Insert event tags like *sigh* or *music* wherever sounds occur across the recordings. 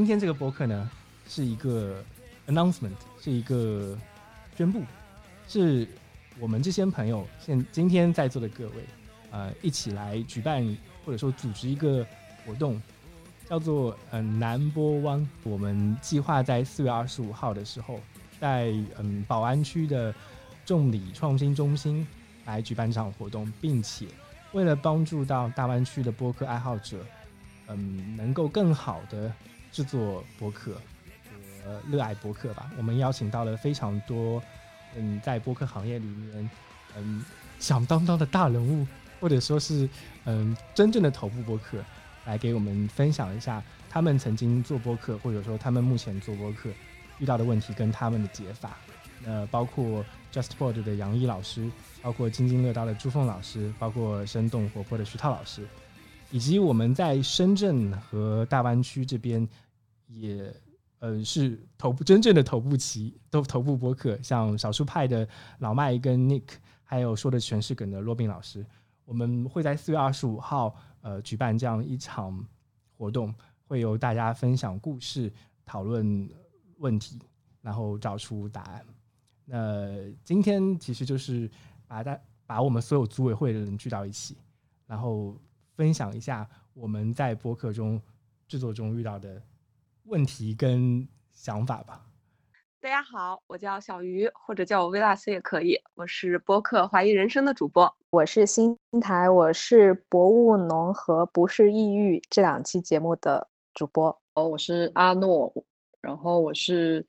今天这个播客呢，是一个 announcement，是一个宣布，是我们这些朋友现今天在座的各位，呃，一起来举办或者说组织一个活动，叫做呃南波湾。我们计划在四月二十五号的时候，在嗯宝安区的众理创新中心来举办这场活动，并且为了帮助到大湾区的播客爱好者，嗯，能够更好的制作播客和热爱播客吧。我们邀请到了非常多，嗯，在播客行业里面，嗯，响当当的大人物，或者说是嗯真正的头部播客，来给我们分享一下他们曾经做播客，或者说他们目前做播客遇到的问题跟他们的解法。呃，包括 JustBoard 的杨毅老师，包括津津乐道的朱凤老师，包括生动活泼的徐涛老师。以及我们在深圳和大湾区这边也呃是头部真正的头部旗都头部播客，像少数派的老麦跟 Nick，还有说的全是梗的罗宾老师，我们会在四月二十五号呃举办这样一场活动，会由大家分享故事、讨论问题，然后找出答案。那今天其实就是把大把我们所有组委会的人聚到一起，然后。分享一下我们在播客中制作中遇到的问题跟想法吧。大家好，我叫小鱼，或者叫我薇拉斯也可以。我是播客《怀疑人生》的主播。我是新台，我是《博物农》和《不是抑郁》这两期节目的主播。哦，我是阿诺，然后我是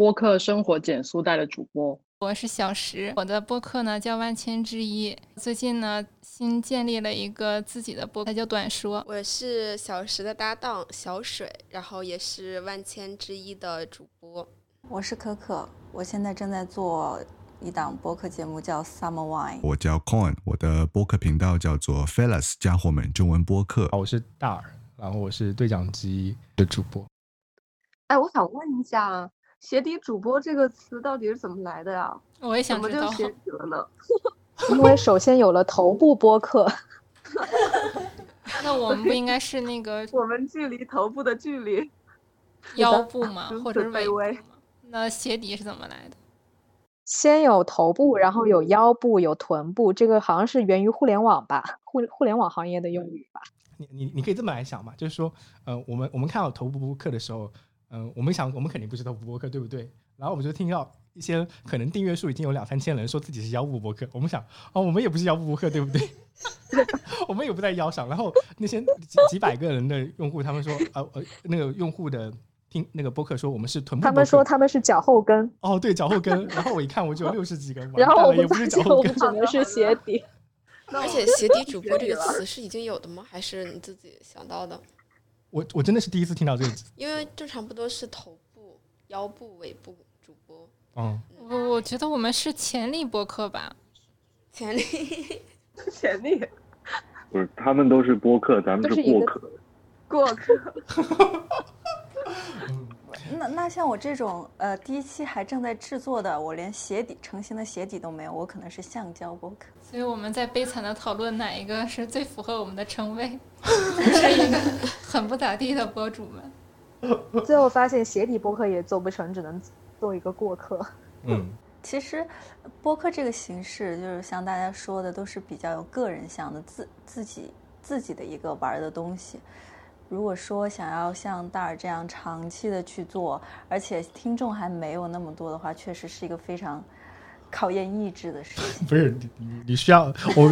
播客《生活减速带》的主播。我是小石，我的播客呢叫万千之一。最近呢新建立了一个自己的播客，叫短说。我是小石的搭档小水，然后也是万千之一的主播。我是可可，我现在正在做一档播客节目叫 Summer Wine。我叫 Coin，我的播客频道叫做 Fellas 家伙们中文播客。我是大耳，然后我是对讲机的主播。哎，我想问一下。鞋底主播这个词到底是怎么来的呀？我也想知道。怎么就鞋底了呢？*laughs* 因为首先有了头部播客。那我们不应该是那个？*laughs* 我们距离头部的距离，*laughs* 腰部嘛？或者是微微？那鞋底是怎么来的？先有头部，然后有腰部，有臀部。这个好像是源于互联网吧，互互联网行业的用语吧？你你你可以这么来想嘛，就是说，呃，我们我们看到头部播客的时候。嗯，我们想，我们肯定不是头部播客，对不对？然后我们就听到一些可能订阅数已经有两三千人说自己是腰部播客。我们想，哦，我们也不是腰部播客，对不对？*laughs* 我们也不在腰上。然后那些几几百个人的用户，他们说，呃呃，那个用户的听那个播客说我们是臀部。他们说他们是脚后跟。哦，对，脚后跟。然后我一看，我就有六十几根。*laughs* 然后我也不是脚后跟，只能是鞋底。*laughs* 而且鞋底主播这个词是已经有的吗？还是你自己想到的？我我真的是第一次听到这个词，因为正常不都是头部、腰部、尾部主播？嗯，我我觉得我们是潜力播客吧，潜力，*laughs* 潜力，不是，他们都是播客，咱们是过客，过客。*laughs* 那那像我这种呃第一期还正在制作的，我连鞋底成型的鞋底都没有，我可能是橡胶播客。所以我们在悲惨的讨论哪一个是最符合我们的称谓，*laughs* 是一个很不咋地的博主们。*laughs* 最后发现鞋底播客也做不成，只能做一个过客。嗯，*laughs* 其实播客这个形式，就是像大家说的，都是比较有个人向的，自自己自己的一个玩的东西。如果说想要像大耳这样长期的去做，而且听众还没有那么多的话，确实是一个非常考验意志的事情。*laughs* 不是你，你需要我，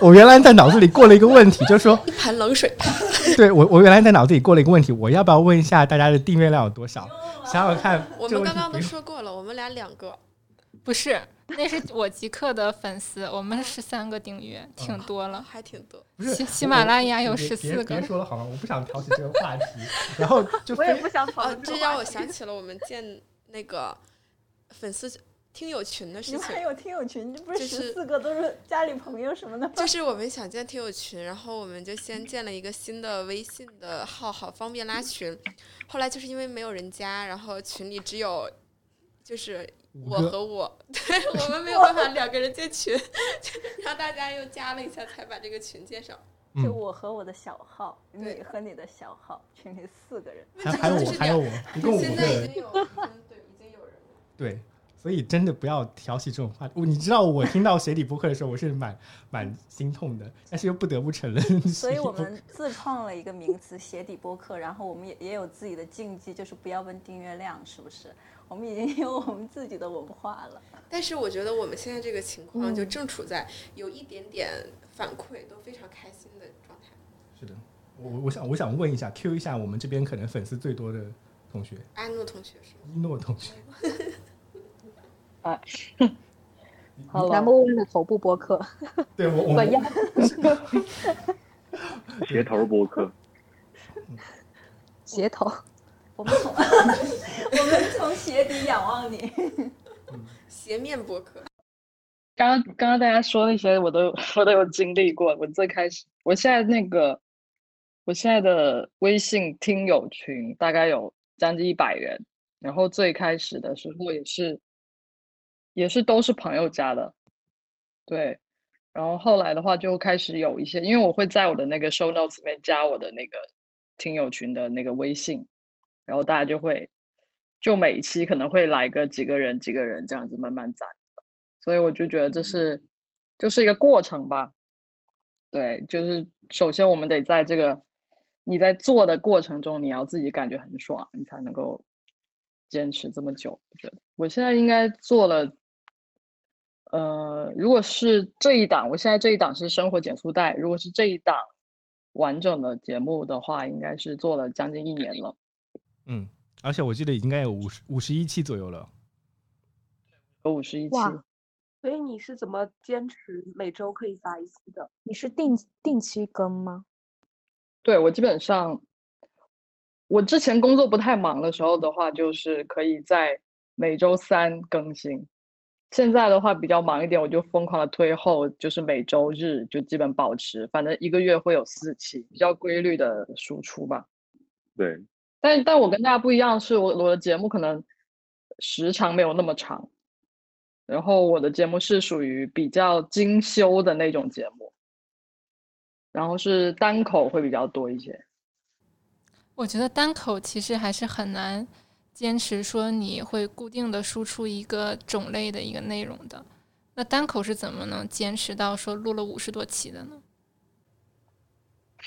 我原来在脑子里过了一个问题，就是说一盆冷水。*laughs* 对我，我原来在脑子里过了一个问题，我要不要问一下大家的订阅量有多少？想想看，我们刚刚都说过了，我们俩两个，不是。*laughs* 那是我极客的粉丝，我们十三个订阅，挺多了，还挺多。不是，喜马拉雅有十四个。别说了好吗？我不想挑起这个话题。然后就我也不想讨论。这让我想起了我们建那个粉丝听友群的事情。还有听友群，这不是十四个都是家里朋友什么的吗？就是我们想建听友群，然后我们就先建了一个新的微信的号，好方便拉群。后来就是因为没有人加，然后群里只有就是。我和我，*laughs* 对我们没有办法两个人建群，然后大家又加了一下，才把这个群建上。就我和我的小号，你和你的小号，群里四个人，还还有我，还有我，一共五个人。现在已经有，对，已经有人了。对。所以真的不要挑起这种话题，你知道我听到鞋底播客的时候，我是蛮蛮心痛的，但是又不得不承认。所以我们自创了一个名词“鞋底播客”，然后我们也也有自己的禁忌，就是不要问订阅量，是不是？我们已经有我们自己的文化了。但是我觉得我们现在这个情况就正处在有一点点反馈都非常开心的状态。是的，我我想我想问一下，Q 一下我们这边可能粉丝最多的同学，阿诺同学是一诺同学。*laughs* 哎，*laughs* 南木问的头部播客，*laughs* 对我 *laughs* 我要鞋头播客，鞋头，我们从我们从鞋底仰望你，鞋面播客。刚刚刚刚大家说那些，我都我都有经历过。我最开始，我现在那个，我现在的微信听友群大概有将近一百人，然后最开始的时候也是。也是都是朋友加的，对，然后后来的话就开始有一些，因为我会在我的那个 show notes 里面加我的那个听友群的那个微信，然后大家就会就每一期可能会来个几个人几个人这样子慢慢攒，所以我就觉得这是就是一个过程吧，对，就是首先我们得在这个你在做的过程中，你要自己感觉很爽，你才能够坚持这么久。我觉得我现在应该做了。呃，如果是这一档，我现在这一档是生活减速带。如果是这一档完整的节目的话，应该是做了将近一年了。嗯，而且我记得应该有五十五十一期左右了。有五十一期。所以你是怎么坚持每周可以发一期的？你是定定期更吗？对我基本上，我之前工作不太忙的时候的话，就是可以在每周三更新。现在的话比较忙一点，我就疯狂的推后，就是每周日就基本保持，反正一个月会有四期，比较规律的输出吧。对，但但我跟大家不一样，是我我的节目可能时长没有那么长，然后我的节目是属于比较精修的那种节目，然后是单口会比较多一些。我觉得单口其实还是很难。坚持说你会固定的输出一个种类的一个内容的，那单口是怎么能坚持到说录了五十多期的呢？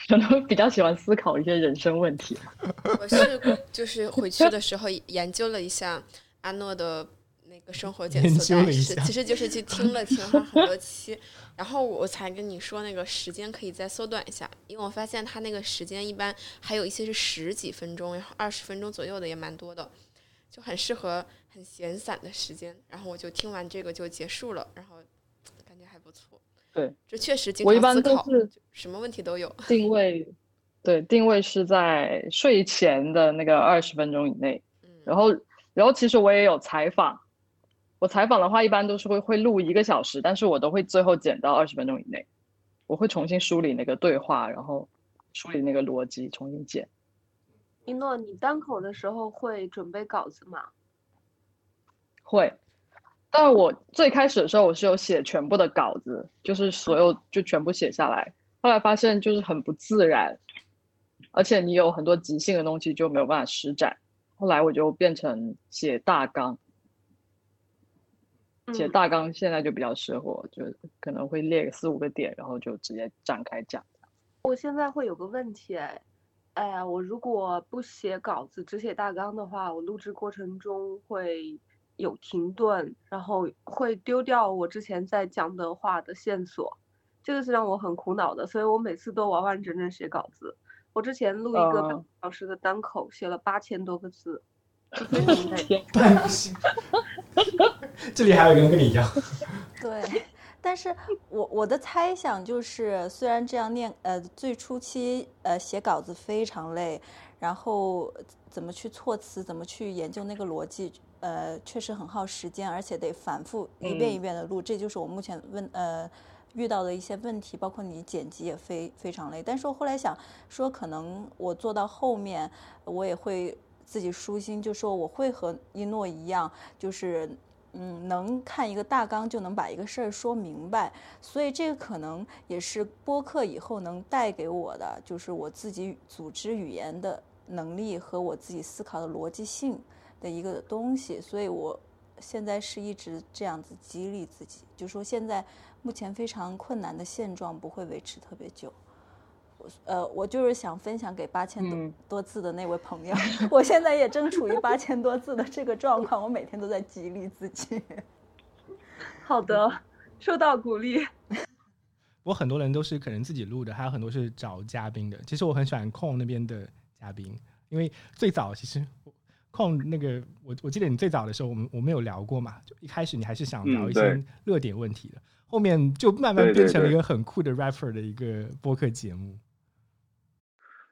可能比较喜欢思考一些人生问题。*laughs* 我是就是回去的时候研究了一下阿诺的。那个生活检测其实就是去听了听他很多期，然后我才跟你说那个时间可以再缩短一下，因为我发现它那个时间一般还有一些是十几分钟，然后二十分钟左右的也蛮多的，就很适合很闲散的时间。然后我就听完这个就结束了，然后感觉还不错。对，这确实我一般都是什么问题都有。定位，对，定位是在睡前的那个二十分钟以内。嗯，然后，然后其实我也有采访。我采访的话，一般都是会会录一个小时，但是我都会最后剪到二十分钟以内。我会重新梳理那个对话，然后梳理那个逻辑，重新剪。一诺，你单口的时候会准备稿子吗？会，但我最开始的时候我是有写全部的稿子，就是所有就全部写下来。后来发现就是很不自然，而且你有很多即兴的东西就没有办法施展。后来我就变成写大纲。写大纲现在就比较适合，就可能会列个四五个点，然后就直接展开讲。我现在会有个问题哎，哎呀，我如果不写稿子，只写大纲的话，我录制过程中会有停顿，然后会丢掉我之前在讲的话的线索，这个是让我很苦恼的，所以我每次都完完整整写稿子。我之前录一个半小时的单口，写了八千多个字。*laughs* *laughs* 这里还有一个人跟你一样。*laughs* 对，但是我我的猜想就是，虽然这样念，呃，最初期呃写稿子非常累，然后怎么去措辞，怎么去研究那个逻辑，呃，确实很耗时间，而且得反复一遍一遍的录，这就是我目前问呃遇到的一些问题，包括你剪辑也非非常累。但是我后来想说，可能我做到后面，我也会。自己舒心，就说我会和一诺一样，就是嗯，能看一个大纲就能把一个事儿说明白，所以这个可能也是播客以后能带给我的，就是我自己组织语言的能力和我自己思考的逻辑性的一个东西。所以我现在是一直这样子激励自己，就说现在目前非常困难的现状不会维持特别久。呃，我就是想分享给八千多多字的那位朋友，*laughs* 我现在也正处于八千多字的这个状况，我每天都在激励自己。*laughs* 好的，受到鼓励。我很多人都是可能自己录的，还有很多是找嘉宾的。其实我很喜欢空那边的嘉宾，因为最早其实空那个我我记得你最早的时候，我们我们有聊过嘛，就一开始你还是想聊一些热点问题的，后面就慢慢变成了一个很酷的 rapper 的一个播客节目。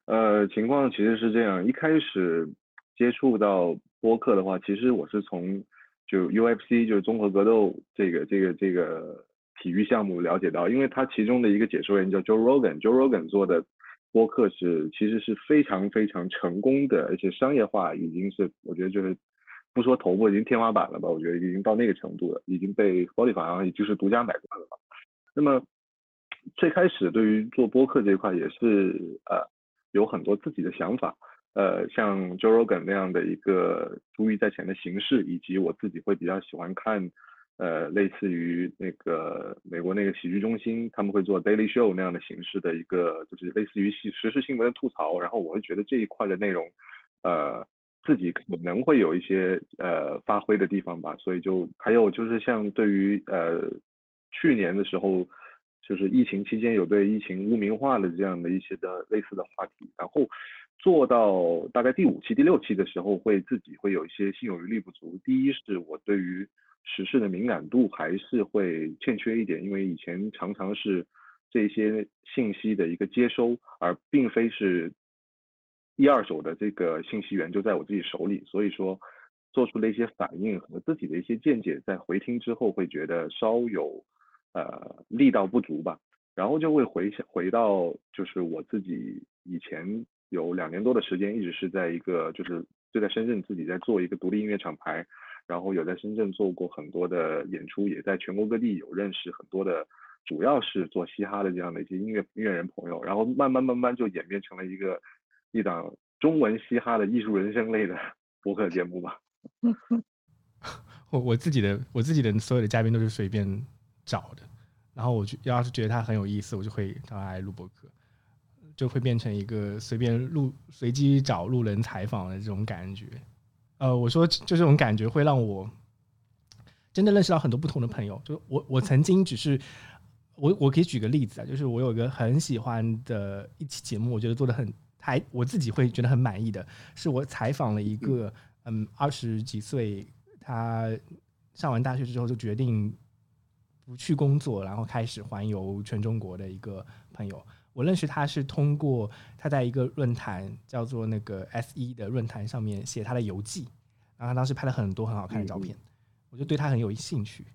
呃，情况其实是这样，一开始接触到播客的话，其实我是从就 UFC 就是综合格斗这个这个这个体育项目了解到，因为他其中的一个解说员叫 Joe Rogan，Joe Rogan 做的播客是其实是非常非常成功的，而且商业化已经是我觉得就是不说头部已经天花板了吧，我觉得已经到那个程度了，已经被 Spotify 也就是独家买断了吧。那么最开始对于做播客这一块也是呃。有很多自己的想法，呃，像 Joe Rogan 那样的一个珠玉在前的形式，以及我自己会比较喜欢看，呃，类似于那个美国那个喜剧中心，他们会做 Daily Show 那样的形式的一个，就是类似于实时事新闻的吐槽，然后我会觉得这一块的内容，呃，自己可能会有一些呃发挥的地方吧，所以就还有就是像对于呃去年的时候。就是疫情期间有对疫情污名化的这样的一些的类似的话题，然后做到大概第五期、第六期的时候，会自己会有一些心有余力不足。第一是我对于时事的敏感度还是会欠缺一点，因为以前常常是这些信息的一个接收，而并非是一二手的这个信息源就在我自己手里，所以说做出了一些反应和自己的一些见解，在回听之后会觉得稍有。呃，力道不足吧，然后就会回想回到，就是我自己以前有两年多的时间，一直是在一个就是就在深圳自己在做一个独立音乐厂牌，然后有在深圳做过很多的演出，也在全国各地有认识很多的，主要是做嘻哈的这样的一些音乐音乐人朋友，然后慢慢慢慢就演变成了一个一档中文嘻哈的艺术人生类的 *laughs* 播客节目吧。*laughs* 我我自己的我自己的所有的嘉宾都是随便。找的，然后我就要是觉得他很有意思，我就会找他来录播客，就会变成一个随便录、随机找路人采访的这种感觉。呃，我说就这种感觉会让我真的认识到很多不同的朋友。就我我曾经只是我我可以举个例子啊，就是我有一个很喜欢的一期节目，我觉得做的很还我自己会觉得很满意的，是我采访了一个嗯二十几岁，他上完大学之后就决定。不去工作，然后开始环游全中国的一个朋友，我认识他是通过他在一个论坛叫做那个 S 一的论坛上面写他的游记，然后他当时拍了很多很好看的照片，我就对他很有兴趣。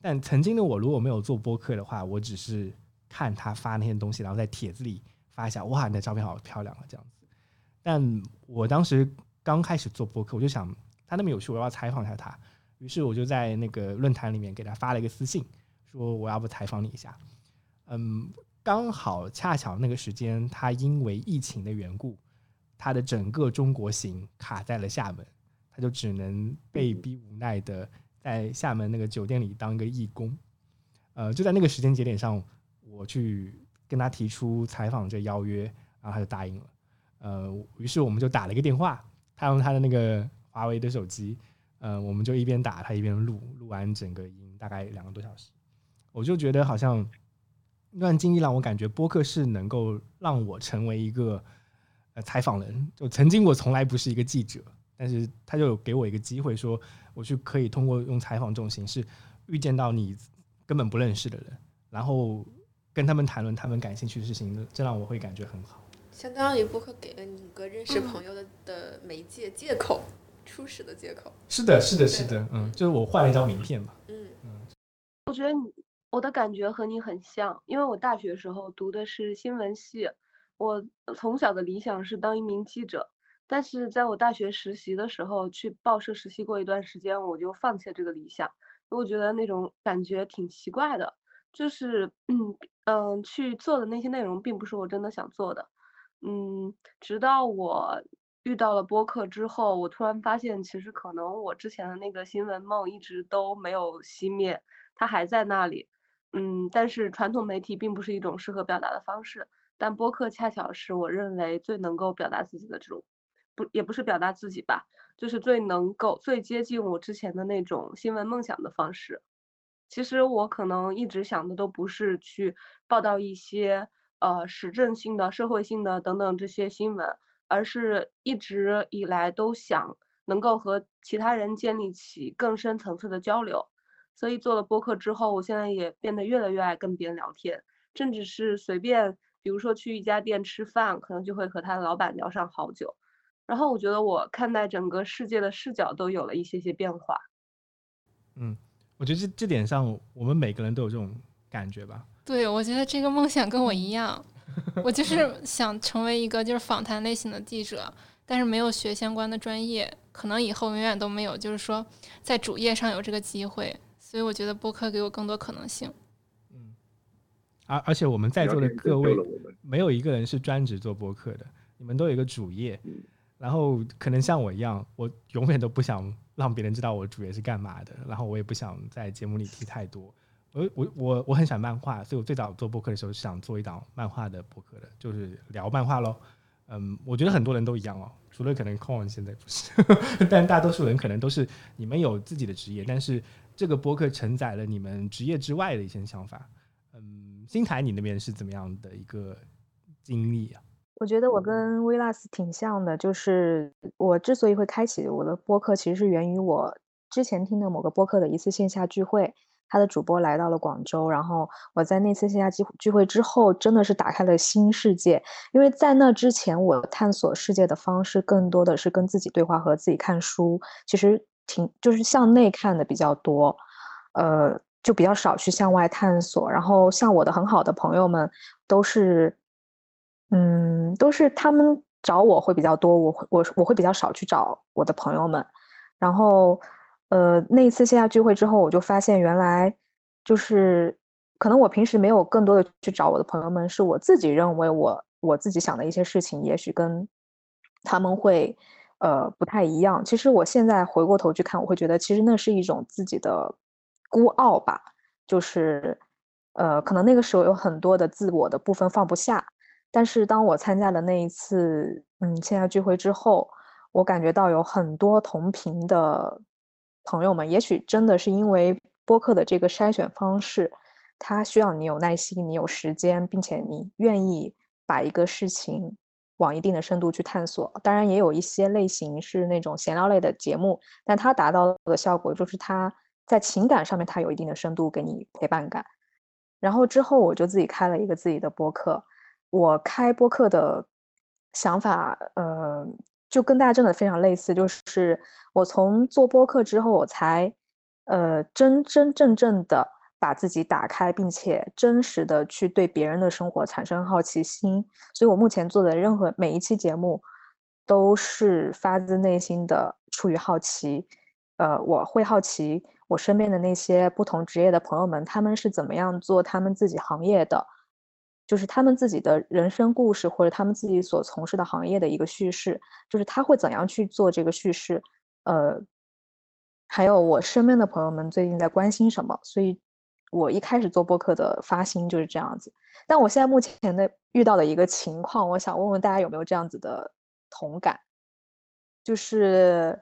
但曾经的我如果没有做播客的话，我只是看他发那些东西，然后在帖子里发一下，哇，你的照片好漂亮啊，这样子。但我当时刚开始做播客，我就想他那么有趣，我要采访一下他，于是我就在那个论坛里面给他发了一个私信。说我要不采访你一下，嗯，刚好恰巧那个时间，他因为疫情的缘故，他的整个中国行卡在了厦门，他就只能被逼无奈的在厦门那个酒店里当个义工。呃，就在那个时间节点上，我去跟他提出采访这邀约，然后他就答应了。呃，于是我们就打了一个电话，他用他的那个华为的手机，呃，我们就一边打他一边录，录完整个音大概两个多小时。我就觉得好像那段经历让我感觉播客是能够让我成为一个呃采访人。就曾经我从来不是一个记者，但是他就给我一个机会，说我去可以通过用采访这种形式遇见到你根本不认识的人，然后跟他们谈论他们感兴趣的事情，这让我会感觉很好。相当于播客给了你一个认识朋友的的媒介借口，初始的借口。是的，是的，是的，嗯，就是我换了一张名片嘛。嗯嗯，我觉得你。我的感觉和你很像，因为我大学时候读的是新闻系，我从小的理想是当一名记者，但是在我大学实习的时候去报社实习过一段时间，我就放弃了这个理想，我觉得那种感觉挺奇怪的，就是嗯嗯去做的那些内容并不是我真的想做的，嗯，直到我遇到了播客之后，我突然发现其实可能我之前的那个新闻梦一直都没有熄灭，它还在那里，嗯，但是传统媒体并不是一种适合表达的方式。但播客恰巧是我认为最能够表达自己的这种，不也不是表达自己吧，就是最能够最接近我之前的那种新闻梦想的方式。其实我可能一直想的都不是去报道一些呃时政性的、社会性的等等这些新闻，而是一直以来都想能够和其他人建立起更深层次的交流。所以做了播客之后，我现在也变得越来越爱跟别人聊天，甚至是随便。比如说去一家店吃饭，可能就会和他的老板聊上好久。然后我觉得我看待整个世界的视角都有了一些些变化。嗯，我觉得这这点上，我们每个人都有这种感觉吧。对，我觉得这个梦想跟我一样，我就是 *laughs* 想成为一个就是访谈类型的记者，但是没有学相关的专业，可能以后永远都没有，就是说在主业上有这个机会。所以我觉得播客给我更多可能性。嗯而而且我们在座的各位，没有一个人是专职做播客的，你们都有一个主业，然后可能像我一样，我永远都不想让别人知道我主业是干嘛的，然后我也不想在节目里提太多。我我我我很喜欢漫画，所以我最早做播客的时候是想做一档漫画的播客的，就是聊漫画喽。嗯，我觉得很多人都一样哦，除了可能 Con 现在不是，*laughs* 但大多数人可能都是你们有自己的职业，但是这个播客承载了你们职业之外的一些想法。嗯，新台，你那边是怎么样的一个经历啊？我觉得我跟威拉斯挺像的，就是我之所以会开启我的播客，其实是源于我之前听的某个播客的一次线下聚会，他的主播来到了广州，然后我在那次线下聚聚会之后，真的是打开了新世界。因为在那之前，我探索世界的方式更多的是跟自己对话和自己看书，其实挺就是向内看的比较多，呃。就比较少去向外探索，然后像我的很好的朋友们，都是，嗯，都是他们找我会比较多，我会我我会比较少去找我的朋友们，然后，呃，那一次线下聚会之后，我就发现原来就是，可能我平时没有更多的去找我的朋友们，是我自己认为我我自己想的一些事情，也许跟他们会，呃，不太一样。其实我现在回过头去看，我会觉得其实那是一种自己的。孤傲吧，就是，呃，可能那个时候有很多的自我的部分放不下。但是当我参加了那一次，嗯，线下聚会之后，我感觉到有很多同频的朋友们。也许真的是因为播客的这个筛选方式，它需要你有耐心，你有时间，并且你愿意把一个事情往一定的深度去探索。当然，也有一些类型是那种闲聊类的节目，但它达到的效果就是它。在情感上面，它有一定的深度，给你陪伴感。然后之后，我就自己开了一个自己的播客。我开播客的想法，呃，就跟大家真的非常类似。就是我从做播客之后，我才呃真真正正的把自己打开，并且真实的去对别人的生活产生好奇心。所以我目前做的任何每一期节目，都是发自内心的出于好奇。呃，我会好奇。我身边的那些不同职业的朋友们，他们是怎么样做他们自己行业的？就是他们自己的人生故事，或者他们自己所从事的行业的一个叙事，就是他会怎样去做这个叙事？呃，还有我身边的朋友们最近在关心什么？所以，我一开始做播客的发心就是这样子。但我现在目前的遇到的一个情况，我想问问大家有没有这样子的同感？就是，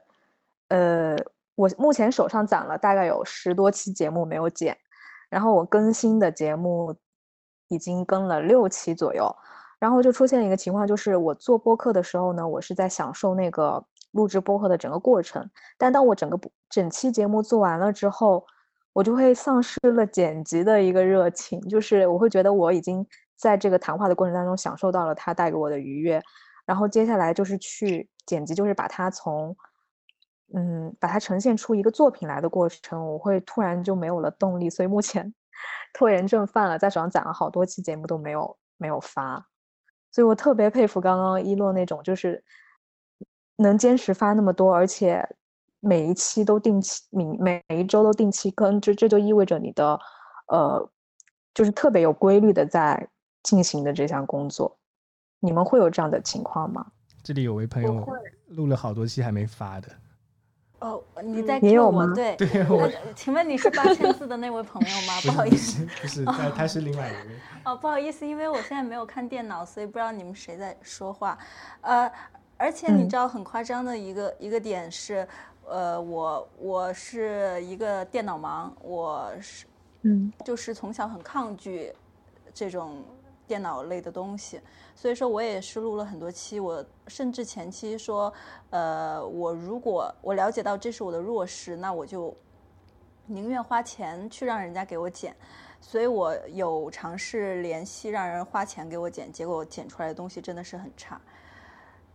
呃。我目前手上攒了大概有十多期节目没有剪，然后我更新的节目已经更了六期左右，然后就出现一个情况，就是我做播客的时候呢，我是在享受那个录制播客的整个过程，但当我整个整期节目做完了之后，我就会丧失了剪辑的一个热情，就是我会觉得我已经在这个谈话的过程当中享受到了它带给我的愉悦，然后接下来就是去剪辑，就是把它从。嗯，把它呈现出一个作品来的过程，我会突然就没有了动力，所以目前拖延症犯了，在手上攒了好多期节目都没有没有发，所以我特别佩服刚刚一洛那种，就是能坚持发那么多，而且每一期都定期，每每每一周都定期更，这这就意味着你的呃，就是特别有规律的在进行的这项工作。你们会有这样的情况吗？这里有位朋友录了好多期还没发的。哦，你在也有吗？对 *laughs* 对，我请问你是八千字的那位朋友吗？不好意思，不是，*laughs* 他他是另外一位。哦，不好意思，因为我现在没有看电脑，所以不知道你们谁在说话。呃，而且你知道很夸张的一个一个点是，呃，我我是一个电脑盲，我是嗯，就是从小很抗拒这种电脑类的东西。所以说我也是录了很多期，我甚至前期说，呃，我如果我了解到这是我的弱势，那我就宁愿花钱去让人家给我剪。所以我有尝试联系让人花钱给我剪，结果剪出来的东西真的是很差。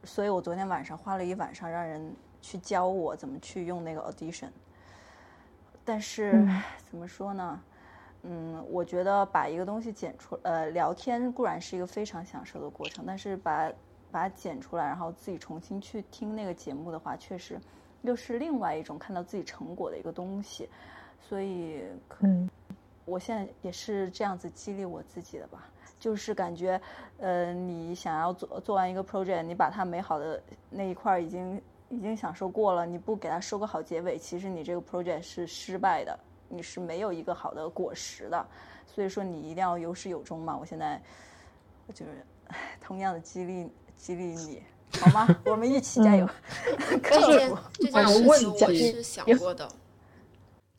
所以我昨天晚上花了一晚上让人去教我怎么去用那个 Audition。但是怎么说呢？嗯，我觉得把一个东西剪出，呃，聊天固然是一个非常享受的过程，但是把把它剪出来，然后自己重新去听那个节目的话，确实又是另外一种看到自己成果的一个东西。所以，嗯，我现在也是这样子激励我自己的吧，就是感觉，呃，你想要做做完一个 project，你把它美好的那一块已经已经享受过了，你不给它收个好结尾，其实你这个 project 是失败的。你是没有一个好的果实的，所以说你一定要有始有终嘛。我现在就是同样的激励激励你，好吗？*laughs* 我们一起加油。*laughs* 可以这件事情我是想过的，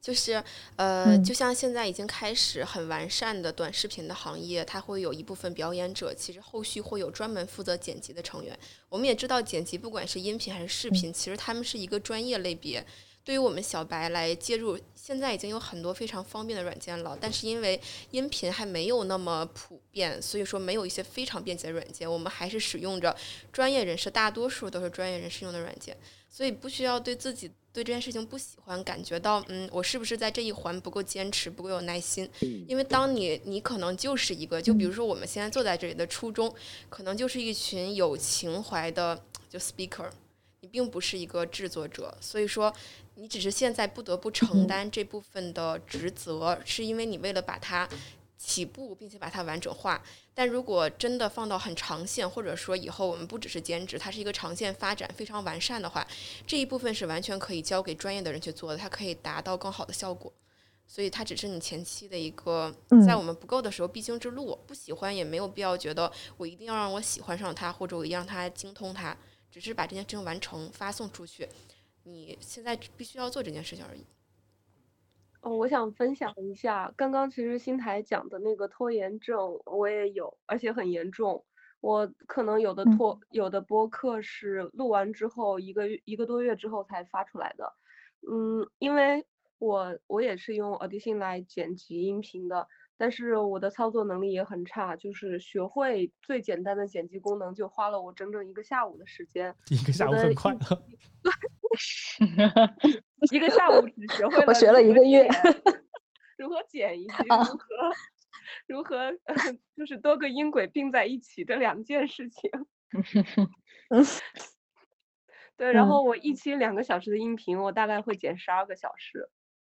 就是呃，就像现在已经开始很完善的短视频的行业，它会有一部分表演者，其实后续会有专门负责剪辑的成员。我们也知道，剪辑不管是音频还是视频，其实他们是一个专业类别。对于我们小白来介入，现在已经有很多非常方便的软件了，但是因为音频还没有那么普遍，所以说没有一些非常便捷的软件，我们还是使用着专业人士，大多数都是专业人士用的软件，所以不需要对自己对这件事情不喜欢，感觉到嗯，我是不是在这一环不够坚持，不够有耐心？因为当你你可能就是一个，就比如说我们现在坐在这里的初衷，可能就是一群有情怀的就 speaker，你并不是一个制作者，所以说。你只是现在不得不承担这部分的职责，是因为你为了把它起步，并且把它完整化。但如果真的放到很长线，或者说以后我们不只是兼职，它是一个长线发展非常完善的话，这一部分是完全可以交给专业的人去做的，它可以达到更好的效果。所以它只是你前期的一个，在我们不够的时候必经之路。不喜欢也没有必要觉得我一定要让我喜欢上它，或者我一定让它精通它，只是把这件事情完成，发送出去。你现在必须要做这件事情而已。哦，我想分享一下，刚刚其实新台讲的那个拖延症，我也有，而且很严重。我可能有的拖，有的播客是录完之后一个月一个多月之后才发出来的。嗯，因为我我也是用 Audition 来剪辑音频的。但是我的操作能力也很差，就是学会最简单的剪辑功能就花了我整整一个下午的时间。一个下午很快了。*laughs* 一个下午只学会了。我学了一个月。*laughs* 如何剪一句？*laughs* 如何如何就是多个音轨并在一起这两件事情。*laughs* 对，然后我一期两个小时的音频，我大概会剪十二个小时，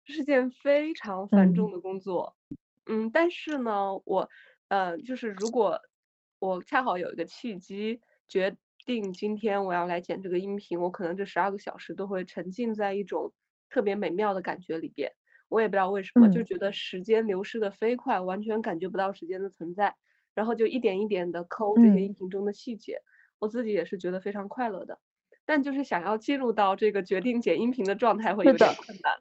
这是件非常繁重的工作。嗯，但是呢，我，呃，就是如果我恰好有一个契机，决定今天我要来剪这个音频，我可能这十二个小时都会沉浸在一种特别美妙的感觉里边。我也不知道为什么，就觉得时间流逝的飞快，完全感觉不到时间的存在，然后就一点一点的抠这些音频中的细节，我自己也是觉得非常快乐的。但就是想要进入到这个决定剪音频的状态，会有点困难。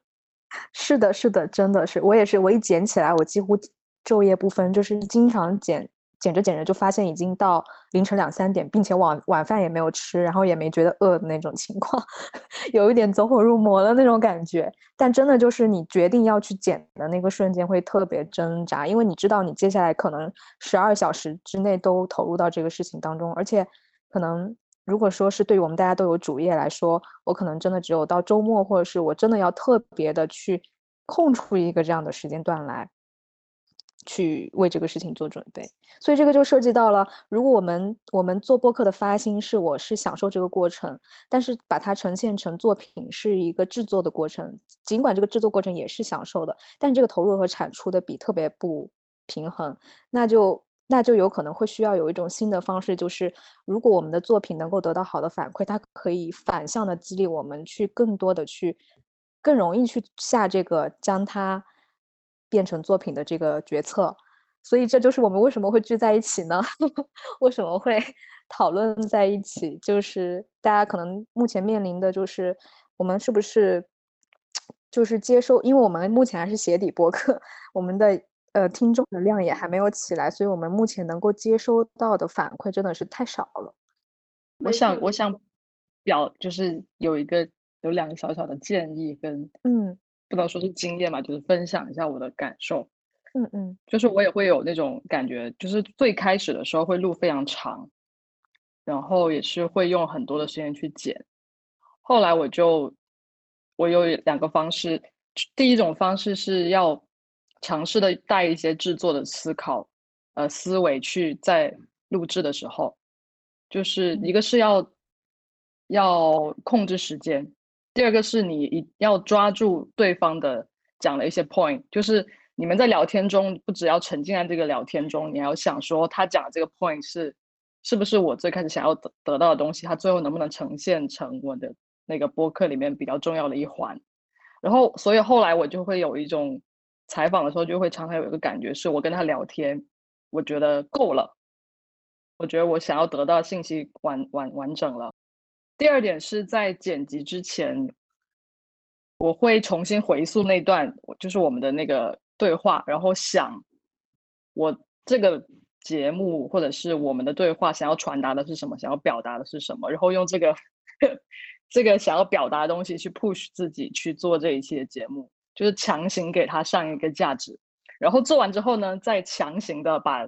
是的，是的，真的是，我也是，我一剪起来，我几乎昼夜不分，就是经常剪，剪着剪着就发现已经到凌晨两三点，并且晚晚饭也没有吃，然后也没觉得饿的那种情况，*laughs* 有一点走火入魔的那种感觉。但真的就是你决定要去剪的那个瞬间会特别挣扎，因为你知道你接下来可能十二小时之内都投入到这个事情当中，而且可能。如果说是对于我们大家都有主业来说，我可能真的只有到周末，或者是我真的要特别的去空出一个这样的时间段来，去为这个事情做准备。所以这个就涉及到了，如果我们我们做播客的发心是我是享受这个过程，但是把它呈现成作品是一个制作的过程，尽管这个制作过程也是享受的，但这个投入和产出的比特别不平衡，那就那就有可能会需要有一种新的方式，就是如果我们的作品能够得到好的反馈，它可以反向的激励我们去更多的去，更容易去下这个将它变成作品的这个决策。所以这就是我们为什么会聚在一起呢？*laughs* 为什么会 *laughs* 讨论在一起？就是大家可能目前面临的就是我们是不是就是接收，因为我们目前还是鞋底播客，我们的呃听众的量也还没有起来，所以我们目前能够接收到的反馈真的是太少了。我想，我想表就是有一个有两个小小的建议跟嗯，不能说是经验嘛，就是分享一下我的感受。嗯嗯，就是我也会有那种感觉，就是最开始的时候会录非常长，然后也是会用很多的时间去剪。后来我就我有两个方式，第一种方式是要尝试的带一些制作的思考，呃思维去在录制的时候，就是一个是要要控制时间，第二个是你一要抓住对方的讲的一些 point，就是。你们在聊天中，不只要沉浸在这个聊天中，你还要想说他讲这个 point 是是不是我最开始想要得得到的东西，他最后能不能呈现成我的那个播客里面比较重要的一环。然后，所以后来我就会有一种采访的时候，就会常常有一个感觉，是我跟他聊天，我觉得够了，我觉得我想要得到信息完完完整了。第二点是在剪辑之前，我会重新回溯那段，就是我们的那个。对话，然后想我这个节目或者是我们的对话想要传达的是什么，想要表达的是什么，然后用这个 *laughs* 这个想要表达的东西去 push 自己去做这一期的节目，就是强行给他上一个价值，然后做完之后呢，再强行的把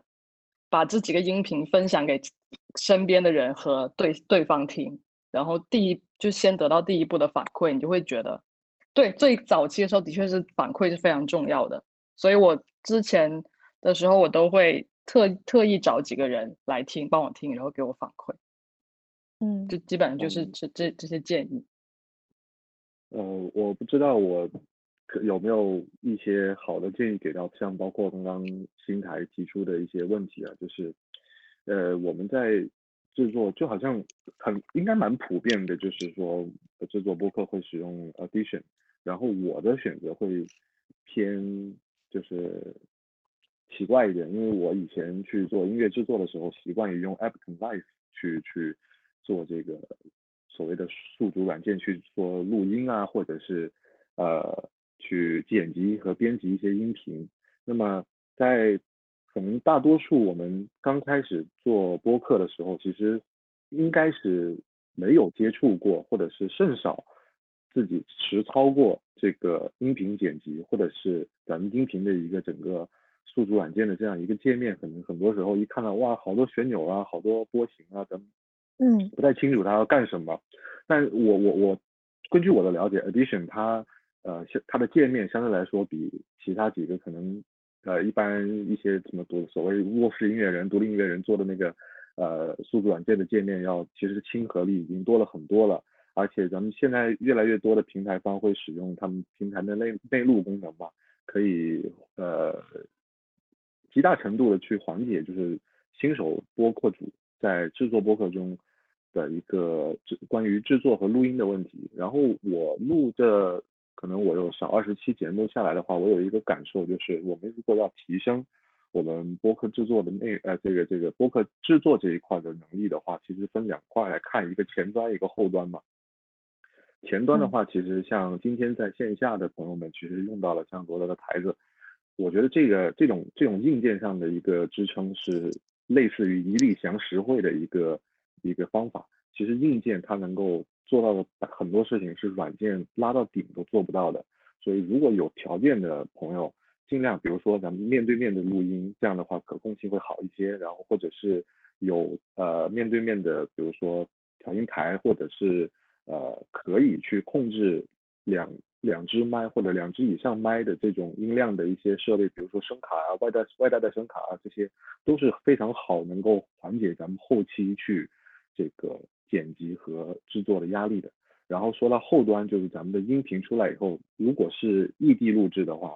把这几个音频分享给身边的人和对对方听，然后第一就先得到第一步的反馈，你就会觉得，对，最早期的时候的确是反馈是非常重要的。所以我之前的时候，我都会特特意找几个人来听，帮我听，然后给我反馈。嗯，就基本上就是这这这些建议。呃，我不知道我有没有一些好的建议给到，像包括刚刚新台提出的一些问题啊，就是呃我们在制作就好像很应该蛮普遍的，就是说制作播客会使用 Audition，然后我的选择会偏。就是奇怪一点，因为我以前去做音乐制作的时候，习惯于用 Ableton Live 去去做这个所谓的数组软件去做录音啊，或者是呃去剪辑和编辑一些音频。那么在可能大多数我们刚开始做播客的时候，其实应该是没有接触过，或者是甚少。自己实操过这个音频剪辑，或者是咱们音频的一个整个数组软件的这样一个界面，可能很多时候一看到哇，好多旋钮啊，好多波形啊，咱们嗯不太清楚它要干什么。但我我我根据我的了解，Addition 它呃它的界面相对来说比其他几个可能呃一般一些什么独所谓卧室音乐人、独立音乐人做的那个呃数字软件的界面要其实亲和力已经多了很多了。而且咱们现在越来越多的平台方会使用他们平台的内内录功能嘛，可以呃极大程度的去缓解就是新手播客主在制作播客中的一个制关于制作和录音的问题。然后我录这可能我有小二十期节目下来的话，我有一个感受就是，我们如果要提升我们播客制作的内呃这个这个播客制作这一块的能力的话，其实分两块来看，一个前端一个后端嘛。前端的话，其实像今天在线下的朋友们，其实用到了像罗德的台子，我觉得这个这种这种硬件上的一个支撑是类似于一力降十会的一个一个方法。其实硬件它能够做到的很多事情是软件拉到顶都做不到的。所以如果有条件的朋友，尽量比如说咱们面对面的录音，这样的话可控性会好一些。然后或者是有呃面对面的，比如说调音台或者是。呃，可以去控制两两只麦或者两只以上麦的这种音量的一些设备，比如说声卡啊、外带外带的声卡啊，这些都是非常好，能够缓解咱们后期去这个剪辑和制作的压力的。然后说到后端，就是咱们的音频出来以后，如果是异地录制的话，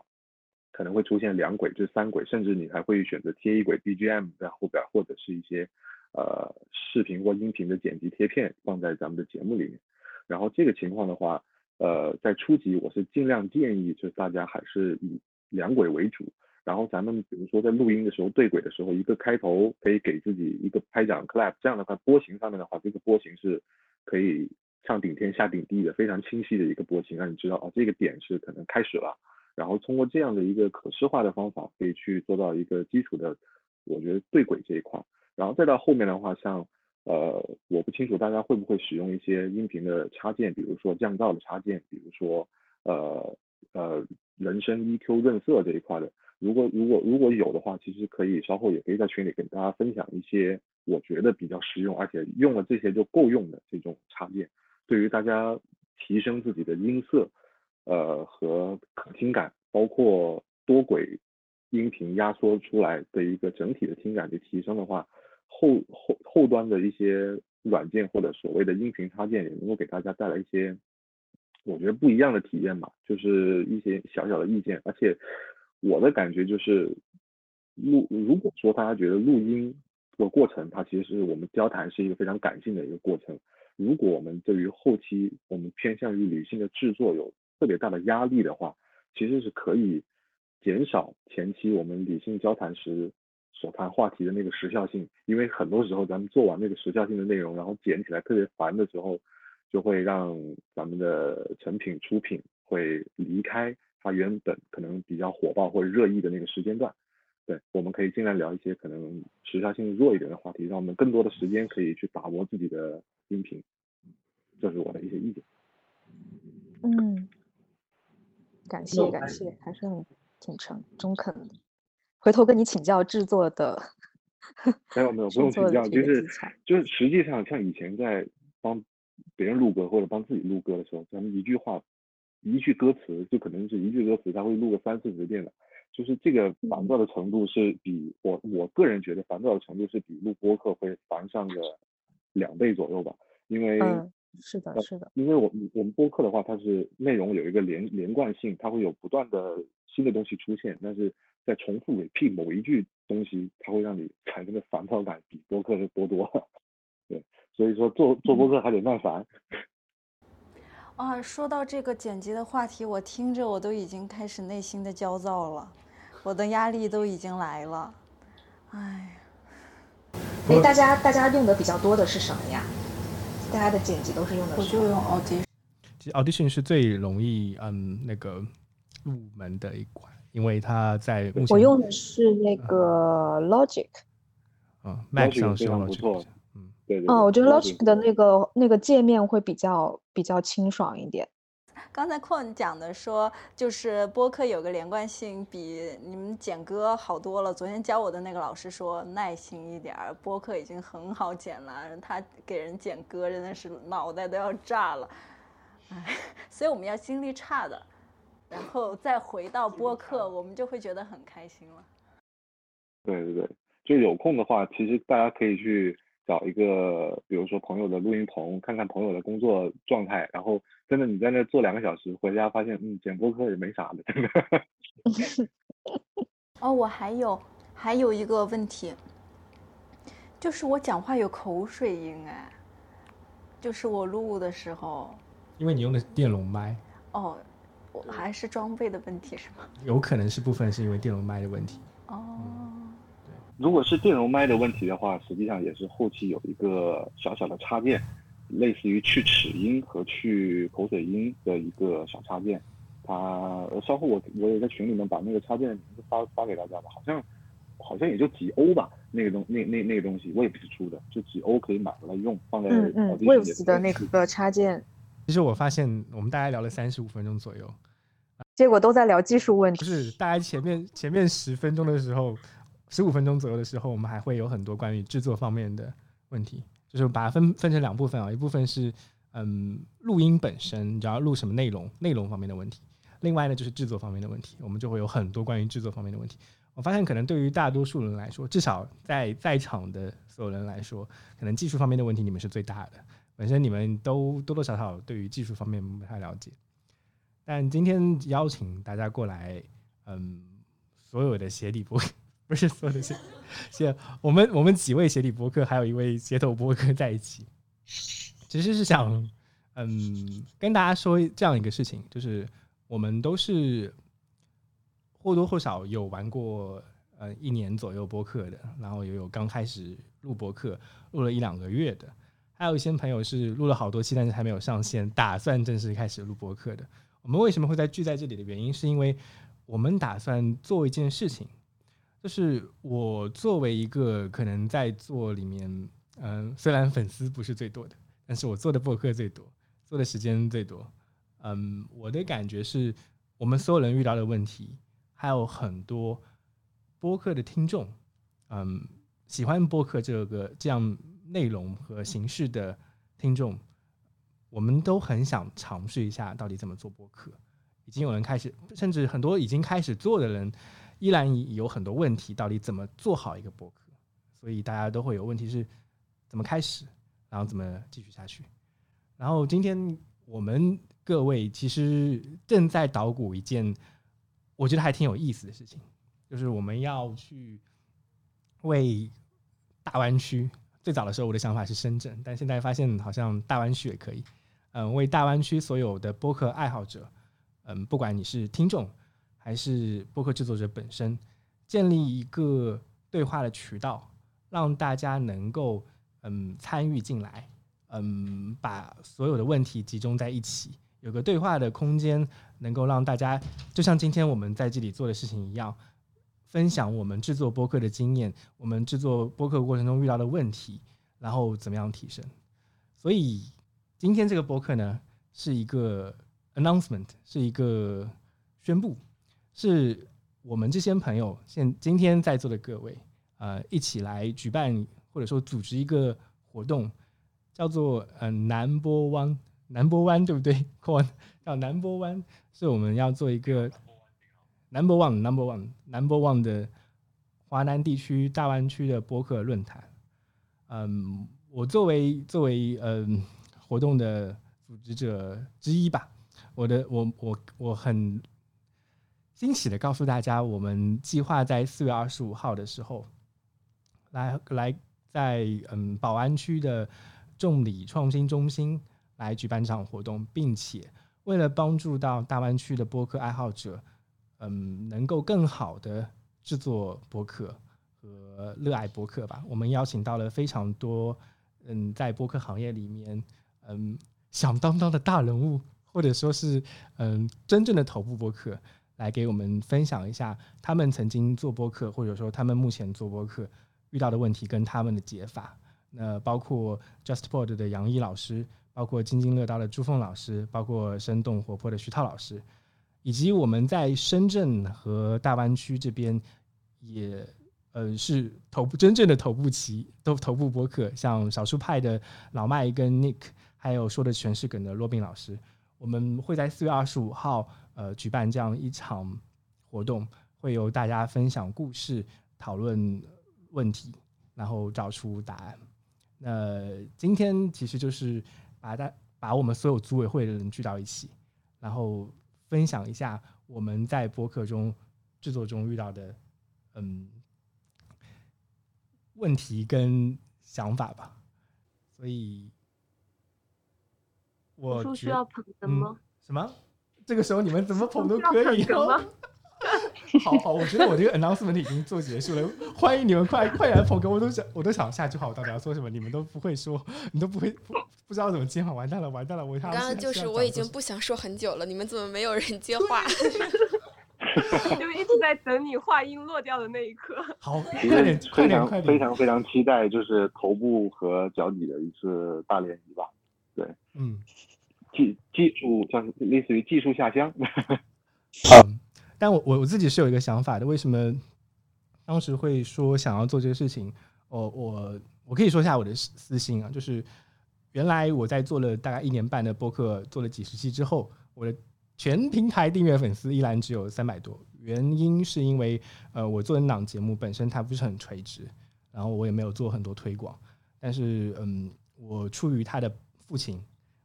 可能会出现两轨至三轨，甚至你还会选择贴一轨 BGM 在后边，或者是一些呃视频或音频的剪辑贴片放在咱们的节目里面。然后这个情况的话，呃，在初级我是尽量建议，就是大家还是以两轨为主。然后咱们比如说在录音的时候对轨的时候，一个开头可以给自己一个拍掌 clap，这样的话波形上面的话，这个波形是可以上顶天下顶地的，非常清晰的一个波形，让你知道啊这个点是可能开始了。然后通过这样的一个可视化的方法，可以去做到一个基础的，我觉得对轨这一块。然后再到后面的话，像呃，我不清楚大家会不会使用一些音频的插件，比如说降噪的插件，比如说呃呃人声 EQ 润色这一块的。如果如果如果有的话，其实可以稍后也可以在群里跟大家分享一些我觉得比较实用，而且用了这些就够用的这种插件，对于大家提升自己的音色。呃，和可听感，包括多轨音频压缩出来的一个整体的听感的提升的话，后后后端的一些软件或者所谓的音频插件也能够给大家带来一些，我觉得不一样的体验吧，就是一些小小的意见。而且我的感觉就是录，如果说大家觉得录音的过程，它其实是我们交谈是一个非常感性的一个过程，如果我们对于后期我们偏向于理性的制作有特别大的压力的话，其实是可以减少前期我们理性交谈时所谈话题的那个时效性，因为很多时候咱们做完那个时效性的内容，然后剪起来特别烦的时候，就会让咱们的成品出品会离开它原本可能比较火爆或者热议的那个时间段。对，我们可以尽量聊一些可能时效性弱一点的话题，让我们更多的时间可以去打磨自己的音频。这是我的一些意见。嗯。感谢感谢，还是很挺诚中肯的。回头跟你请教制作的。*laughs* 没有没有，*laughs* 不用请教，就是就是实际上像以前在帮别人录歌或者帮自己录歌的时候，咱们一句话一句歌词就可能是一句歌词，他会录个三四十遍的，就是这个烦躁的程度是比我我个人觉得烦躁的程度是比录播客会烦上个两倍左右吧，因为。是的，是的，因为我我们播客的话，它是内容有一个连连贯性，它会有不断的新的东西出现，但是在重复 repeat 某一句东西，它会让你产生的烦躁感比播客的多多。*laughs* 对，所以说做做播客还得耐烦。啊，说到这个剪辑的话题，我听着我都已经开始内心的焦躁了，我的压力都已经来了。哎，哎，大家大家用的比较多的是什么呀？大家的剪辑都是用的，我就用 Audition。其实 Audition 是最容易嗯那个入门的一款，因为它在目前我用的是那个 Logic。啊，Mac 上是用 Logic。嗯，对对。哦，我觉得 Logic 的那个那个界面会比较比较清爽一点。刚才坤讲的说，就是播客有个连贯性，比你们剪歌好多了。昨天教我的那个老师说，耐心一点儿，播客已经很好剪了。他给人剪歌真的是脑袋都要炸了，哎，所以我们要精力差的，然后再回到播客，我们就会觉得很开心了。对对对，就有空的话，其实大家可以去。找一个，比如说朋友的录音棚，看看朋友的工作状态，然后真的你在那坐两个小时，回家发现，嗯，剪播客也没啥的，真的。*laughs* 哦，我还有还有一个问题，就是我讲话有口水音哎，就是我录的时候。因为你用的是电容麦。哦，我还是装备的问题是吗？有可能是部分是因为电容麦的问题。哦。如果是电容麦的问题的话，实际上也是后期有一个小小的插件，类似于去齿音和去口水音的一个小插件。它稍后我我也在群里面把那个插件的名字发发给大家吧，好像好像也就几欧吧，那个东那那那个东西我也不是出的，就几欧可以买回来用，放在嗯嗯 Waves 的那个插件。其实我发现我们大概聊了三十五分钟左右，*laughs* 结果都在聊技术问题。不是，大家前面前面十分钟的时候。十五分钟左右的时候，我们还会有很多关于制作方面的问题，就是把它分分成两部分啊，一部分是嗯，录音本身，你知道录什么内容，内容方面的问题。另外呢，就是制作方面的问题，我们就会有很多关于制作方面的问题。我发现，可能对于大多数人来说，至少在在场的所有人来说，可能技术方面的问题你们是最大的。本身你们都多多少少对于技术方面不太了解。但今天邀请大家过来，嗯，所有的鞋底部不是所有的鞋，*laughs* 是我们我们几位鞋底播客，还有一位街头播客在一起，其实是想，嗯，跟大家说这样一个事情，就是我们都是。或多或少有玩过呃一年左右播客的，然后也有刚开始录播客录了一两个月的，还有一些朋友是录了好多期，但是还没有上线，打算正式开始录播客的。我们为什么会在聚在这里的原因，是因为我们打算做一件事情，就是我作为一个可能在做里面，嗯，虽然粉丝不是最多的，但是我做的播客最多，做的时间最多，嗯，我的感觉是我们所有人遇到的问题。还有很多播客的听众，嗯，喜欢播客这个这样内容和形式的听众，我们都很想尝试一下到底怎么做播客。已经有人开始，甚至很多已经开始做的人，依然有很多问题，到底怎么做好一个博客？所以大家都会有问题是怎么开始，然后怎么继续下去。然后今天我们各位其实正在捣鼓一件。我觉得还挺有意思的事情，就是我们要去为大湾区。最早的时候，我的想法是深圳，但现在发现好像大湾区也可以。嗯，为大湾区所有的播客爱好者，嗯，不管你是听众还是播客制作者本身，建立一个对话的渠道，让大家能够嗯参与进来，嗯，把所有的问题集中在一起。有个对话的空间，能够让大家就像今天我们在这里做的事情一样，分享我们制作播客的经验，我们制作播客过程中遇到的问题，然后怎么样提升。所以今天这个播客呢，是一个 announcement，是一个宣布，是我们这些朋友现今天在座的各位，呃，一起来举办或者说组织一个活动，叫做呃南波湾。南波湾对不对？*laughs* 叫南波湾，是我们要做一个 number one number one number one 的华南地区大湾区的博客论坛。嗯，我作为作为嗯活动的组织者之一吧，我的我我我很惊喜的告诉大家，我们计划在四月二十五号的时候，来来在嗯宝安区的众里创新中心。来举办这场活动，并且为了帮助到大湾区的播客爱好者，嗯，能够更好的制作播客和热爱播客吧，我们邀请到了非常多，嗯，在播客行业里面，嗯，响当当的大人物，或者说是嗯，真正的头部播客，来给我们分享一下他们曾经做播客，或者说他们目前做播客遇到的问题跟他们的解法。那包括 JustPod 的杨毅老师。包括津津乐道的朱凤老师，包括生动活泼的徐涛老师，以及我们在深圳和大湾区这边也呃是头部真正的头部旗都头部播客，像少数派的老麦跟 Nick，还有说的全是梗的罗宾老师，我们会在四月二十五号呃举办这样一场活动，会由大家分享故事、讨论问题，然后找出答案。那今天其实就是。把大把我们所有组委会的人聚到一起，然后分享一下我们在播客中制作中遇到的嗯问题跟想法吧。所以，我需要捧哏吗？什么？这个时候你们怎么捧都可以。*laughs* 好好，我觉得我这个 announcement 已经做结束了。欢迎你们快快来捧哏，我都想我都想下句话我到底要说什么，你们都不会说，你都不会不不知道怎么接话，完蛋了完蛋了！我刚刚就是我已经不想说很久了，你们怎么没有人接话？因为 *laughs* 一直在等你话音落掉的那一刻。好，快点快点快点！非常非常期待，就是头部和脚底的一次大联谊吧。对，嗯，技技术像类似于技术下乡。*laughs* 嗯。但我我我自己是有一个想法的，为什么当时会说想要做这个事情？我我我可以说一下我的私心啊，就是原来我在做了大概一年半的播客，做了几十期之后，我的全平台订阅粉丝依然只有三百多。原因是因为呃，我做的那档节目本身它不是很垂直，然后我也没有做很多推广。但是嗯，我出于他的父亲，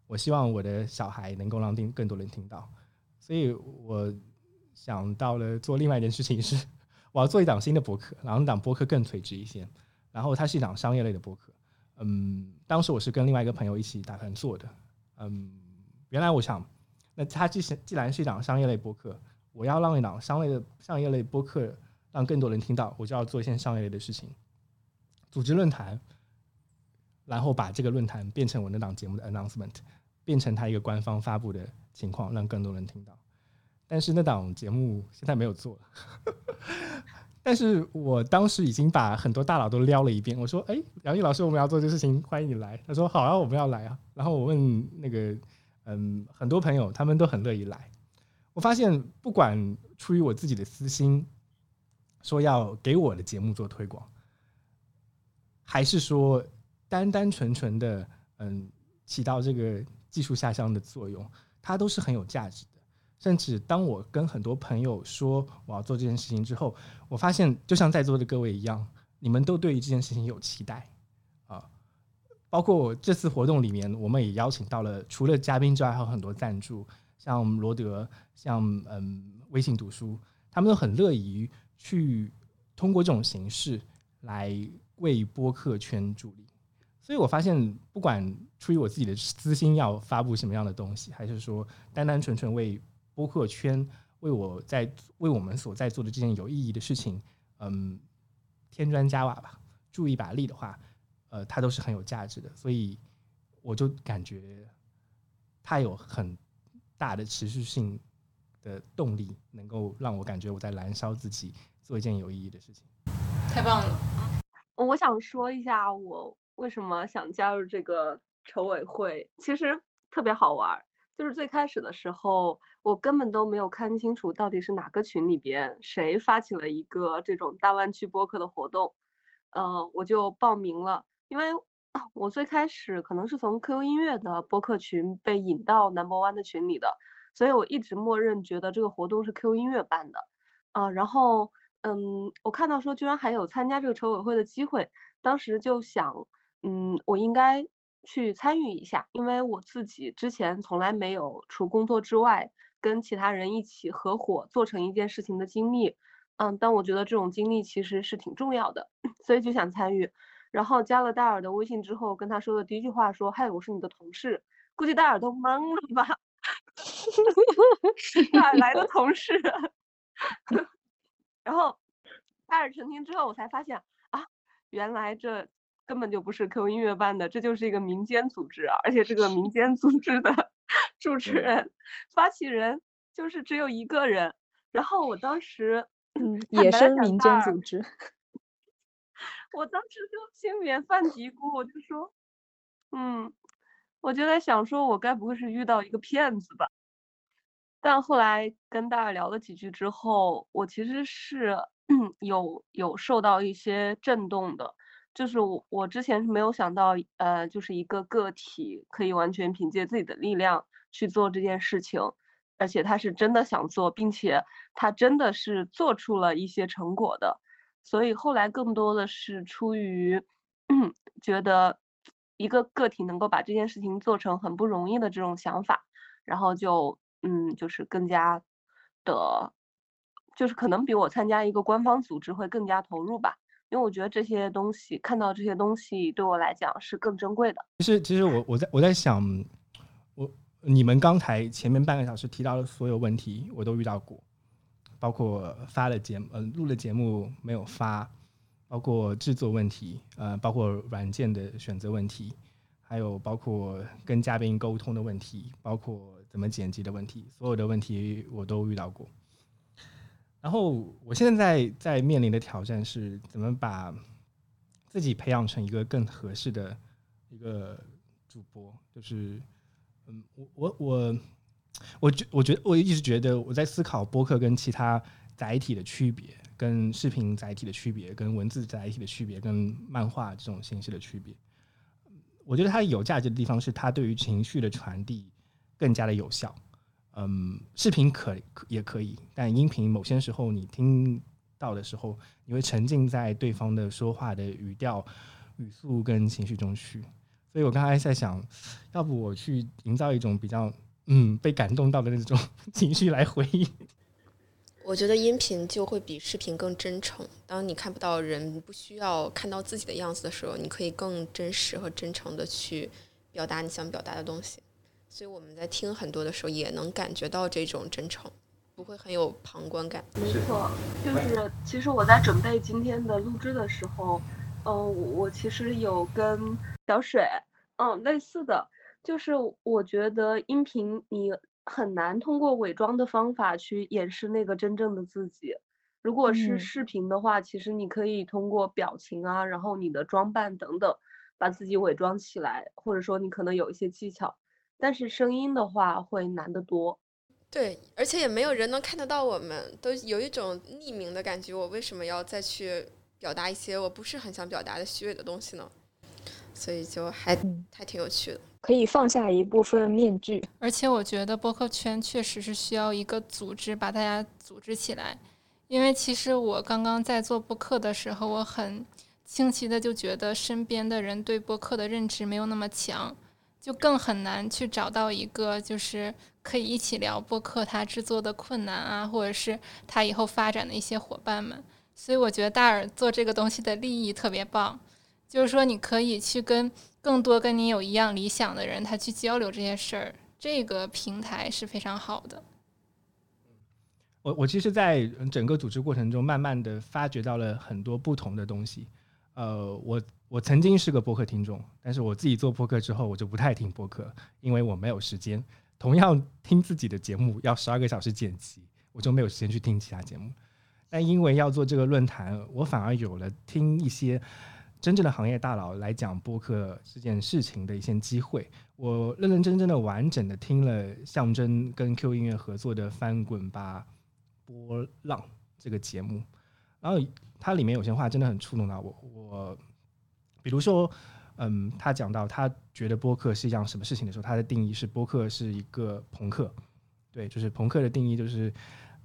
我希望我的小孩能够让听更多人听到，所以我想到了做另外一件事情是，我要做一档新的博客，然后那档博客更垂直一些，然后它是一档商业类的博客。嗯，当时我是跟另外一个朋友一起打算做的。嗯，原来我想，那它既是既然是一档商业类播客，我要让一档商业的商业类播客让更多人听到，我就要做一些商业类的事情，组织论坛，然后把这个论坛变成我那档节目的 announcement，变成它一个官方发布的情况，让更多人听到。但是那档节目现在没有做。*laughs* 但是我当时已经把很多大佬都撩了一遍，我说：“哎，杨毅老师，我们要做这个事情，欢迎你来。”他说：“好啊，我们要来啊。”然后我问那个，嗯，很多朋友他们都很乐意来。我发现，不管出于我自己的私心，说要给我的节目做推广，还是说单单纯纯的嗯起到这个技术下乡的作用，它都是很有价值的。甚至当我跟很多朋友说我要做这件事情之后，我发现就像在座的各位一样，你们都对于这件事情有期待啊。包括这次活动里面，我们也邀请到了除了嘉宾之外，还有很多赞助，像罗德，像嗯微信读书，他们都很乐意去通过这种形式来为播客圈助力。所以我发现，不管出于我自己的私心要发布什么样的东西，还是说单单纯纯为播客圈为我在为我们所在做的这件有意义的事情，嗯，添砖加瓦吧，助一把力的话，呃，它都是很有价值的。所以我就感觉它有很大的持续性的动力，能够让我感觉我在燃烧自己，做一件有意义的事情。太棒了！我想说一下，我为什么想加入这个筹委会，其实特别好玩。就是最开始的时候，我根本都没有看清楚到底是哪个群里边谁发起了一个这种大湾区播客的活动，呃，我就报名了。因为 *clears throat* 我最开始可能是从 QQ 音乐的播客群被引到 Number One 的群里的，所以我一直默认觉得这个活动是 QQ 音乐办的，啊，然后嗯，我看到说居然还有参加这个筹委会的机会，当时就想，嗯，我应该。去参与一下，因为我自己之前从来没有除工作之外跟其他人一起合伙做成一件事情的经历，嗯，但我觉得这种经历其实是挺重要的，*laughs* 所以就想参与。然后加了戴尔的微信之后，跟他说的第一句话说：“嗨，我是你的同事。”估计戴尔都懵了吧？哪来的同事？*laughs* 然后戴尔澄清之后，我才发现啊，原来这。根本就不是 QQ 音乐办的，这就是一个民间组织啊，而且这个民间组织的 *laughs* 主持人、发起人就是只有一个人。然后我当时，嗯，*clears throat* 野生民间组织，*laughs* 我当时就心里面犯嘀咕，我就说，嗯，我就在想，说我该不会是遇到一个骗子吧？但后来跟大家聊了几句之后，我其实是 *clears throat* 有有受到一些震动的。就是我，我之前是没有想到，呃，就是一个个体可以完全凭借自己的力量去做这件事情，而且他是真的想做，并且他真的是做出了一些成果的。所以后来更多的是出于 *clears throat* 觉得一个个体能够把这件事情做成很不容易的这种想法，然后就嗯，就是更加的，就是可能比我参加一个官方组织会更加投入吧。因为我觉得这些东西，看到这些东西对我来讲是更珍贵的。其实，其实我我在我在想，我你们刚才前面半个小时提到的所有问题，我都遇到过，包括发了节目，录了节目没有发，包括制作问题，呃，包括软件的选择问题，还有包括跟嘉宾沟通的问题，包括怎么剪辑的问题，所有的问题我都遇到过。然后我现在在面临的挑战是怎么把自己培养成一个更合适的一个主播，就是嗯，我我我我觉我觉得我一直觉得我在思考播客跟其他载体的区别，跟视频载体的区别，跟文字载体的区别，跟漫画这种形式的区别。我觉得它有价值的地方是它对于情绪的传递更加的有效。嗯，视频可也可以，但音频某些时候你听到的时候，你会沉浸在对方的说话的语调、语速跟情绪中去。所以我刚才在想，要不我去营造一种比较嗯被感动到的那种情绪来回应。我觉得音频就会比视频更真诚。当你看不到人，不需要看到自己的样子的时候，你可以更真实和真诚的去表达你想表达的东西。所以我们在听很多的时候，也能感觉到这种真诚，不会很有旁观感。没错，就是其实我在准备今天的录制的时候，嗯，我其实有跟小水，嗯，类似的，就是我觉得音频你。很难通过伪装的方法去掩饰那个真正的自己。如果是视频的话，其实你可以通过表情啊，然后你的装扮等等，把自己伪装起来，或者说你可能有一些技巧。但是声音的话会难得多。对，而且也没有人能看得到我们，都有一种匿名的感觉。我为什么要再去表达一些我不是很想表达的虚伪的东西呢？所以就还还挺有趣的。可以放下一部分面具，而且我觉得播客圈确实是需要一个组织把大家组织起来，因为其实我刚刚在做播客的时候，我很清晰的就觉得身边的人对播客的认知没有那么强，就更很难去找到一个就是可以一起聊播客他制作的困难啊，或者是他以后发展的一些伙伴们，所以我觉得大耳做这个东西的利益特别棒，就是说你可以去跟。更多跟你有一样理想的人，他去交流这些事儿，这个平台是非常好的。我我其实，在整个组织过程中，慢慢的发掘到了很多不同的东西。呃，我我曾经是个播客听众，但是我自己做播客之后，我就不太听播客，因为我没有时间。同样听自己的节目要十二个小时剪辑，我就没有时间去听其他节目。但因为要做这个论坛，我反而有了听一些。真正的行业大佬来讲播客这件事情的一些机会，我认认真真的完整的听了象征跟 Q 音乐合作的《翻滚吧波浪》这个节目，然后它里面有些话真的很触动到我。我比如说，嗯，他讲到他觉得播客是一样什么事情的时候，他的定义是播客是一个朋克，对，就是朋克的定义就是。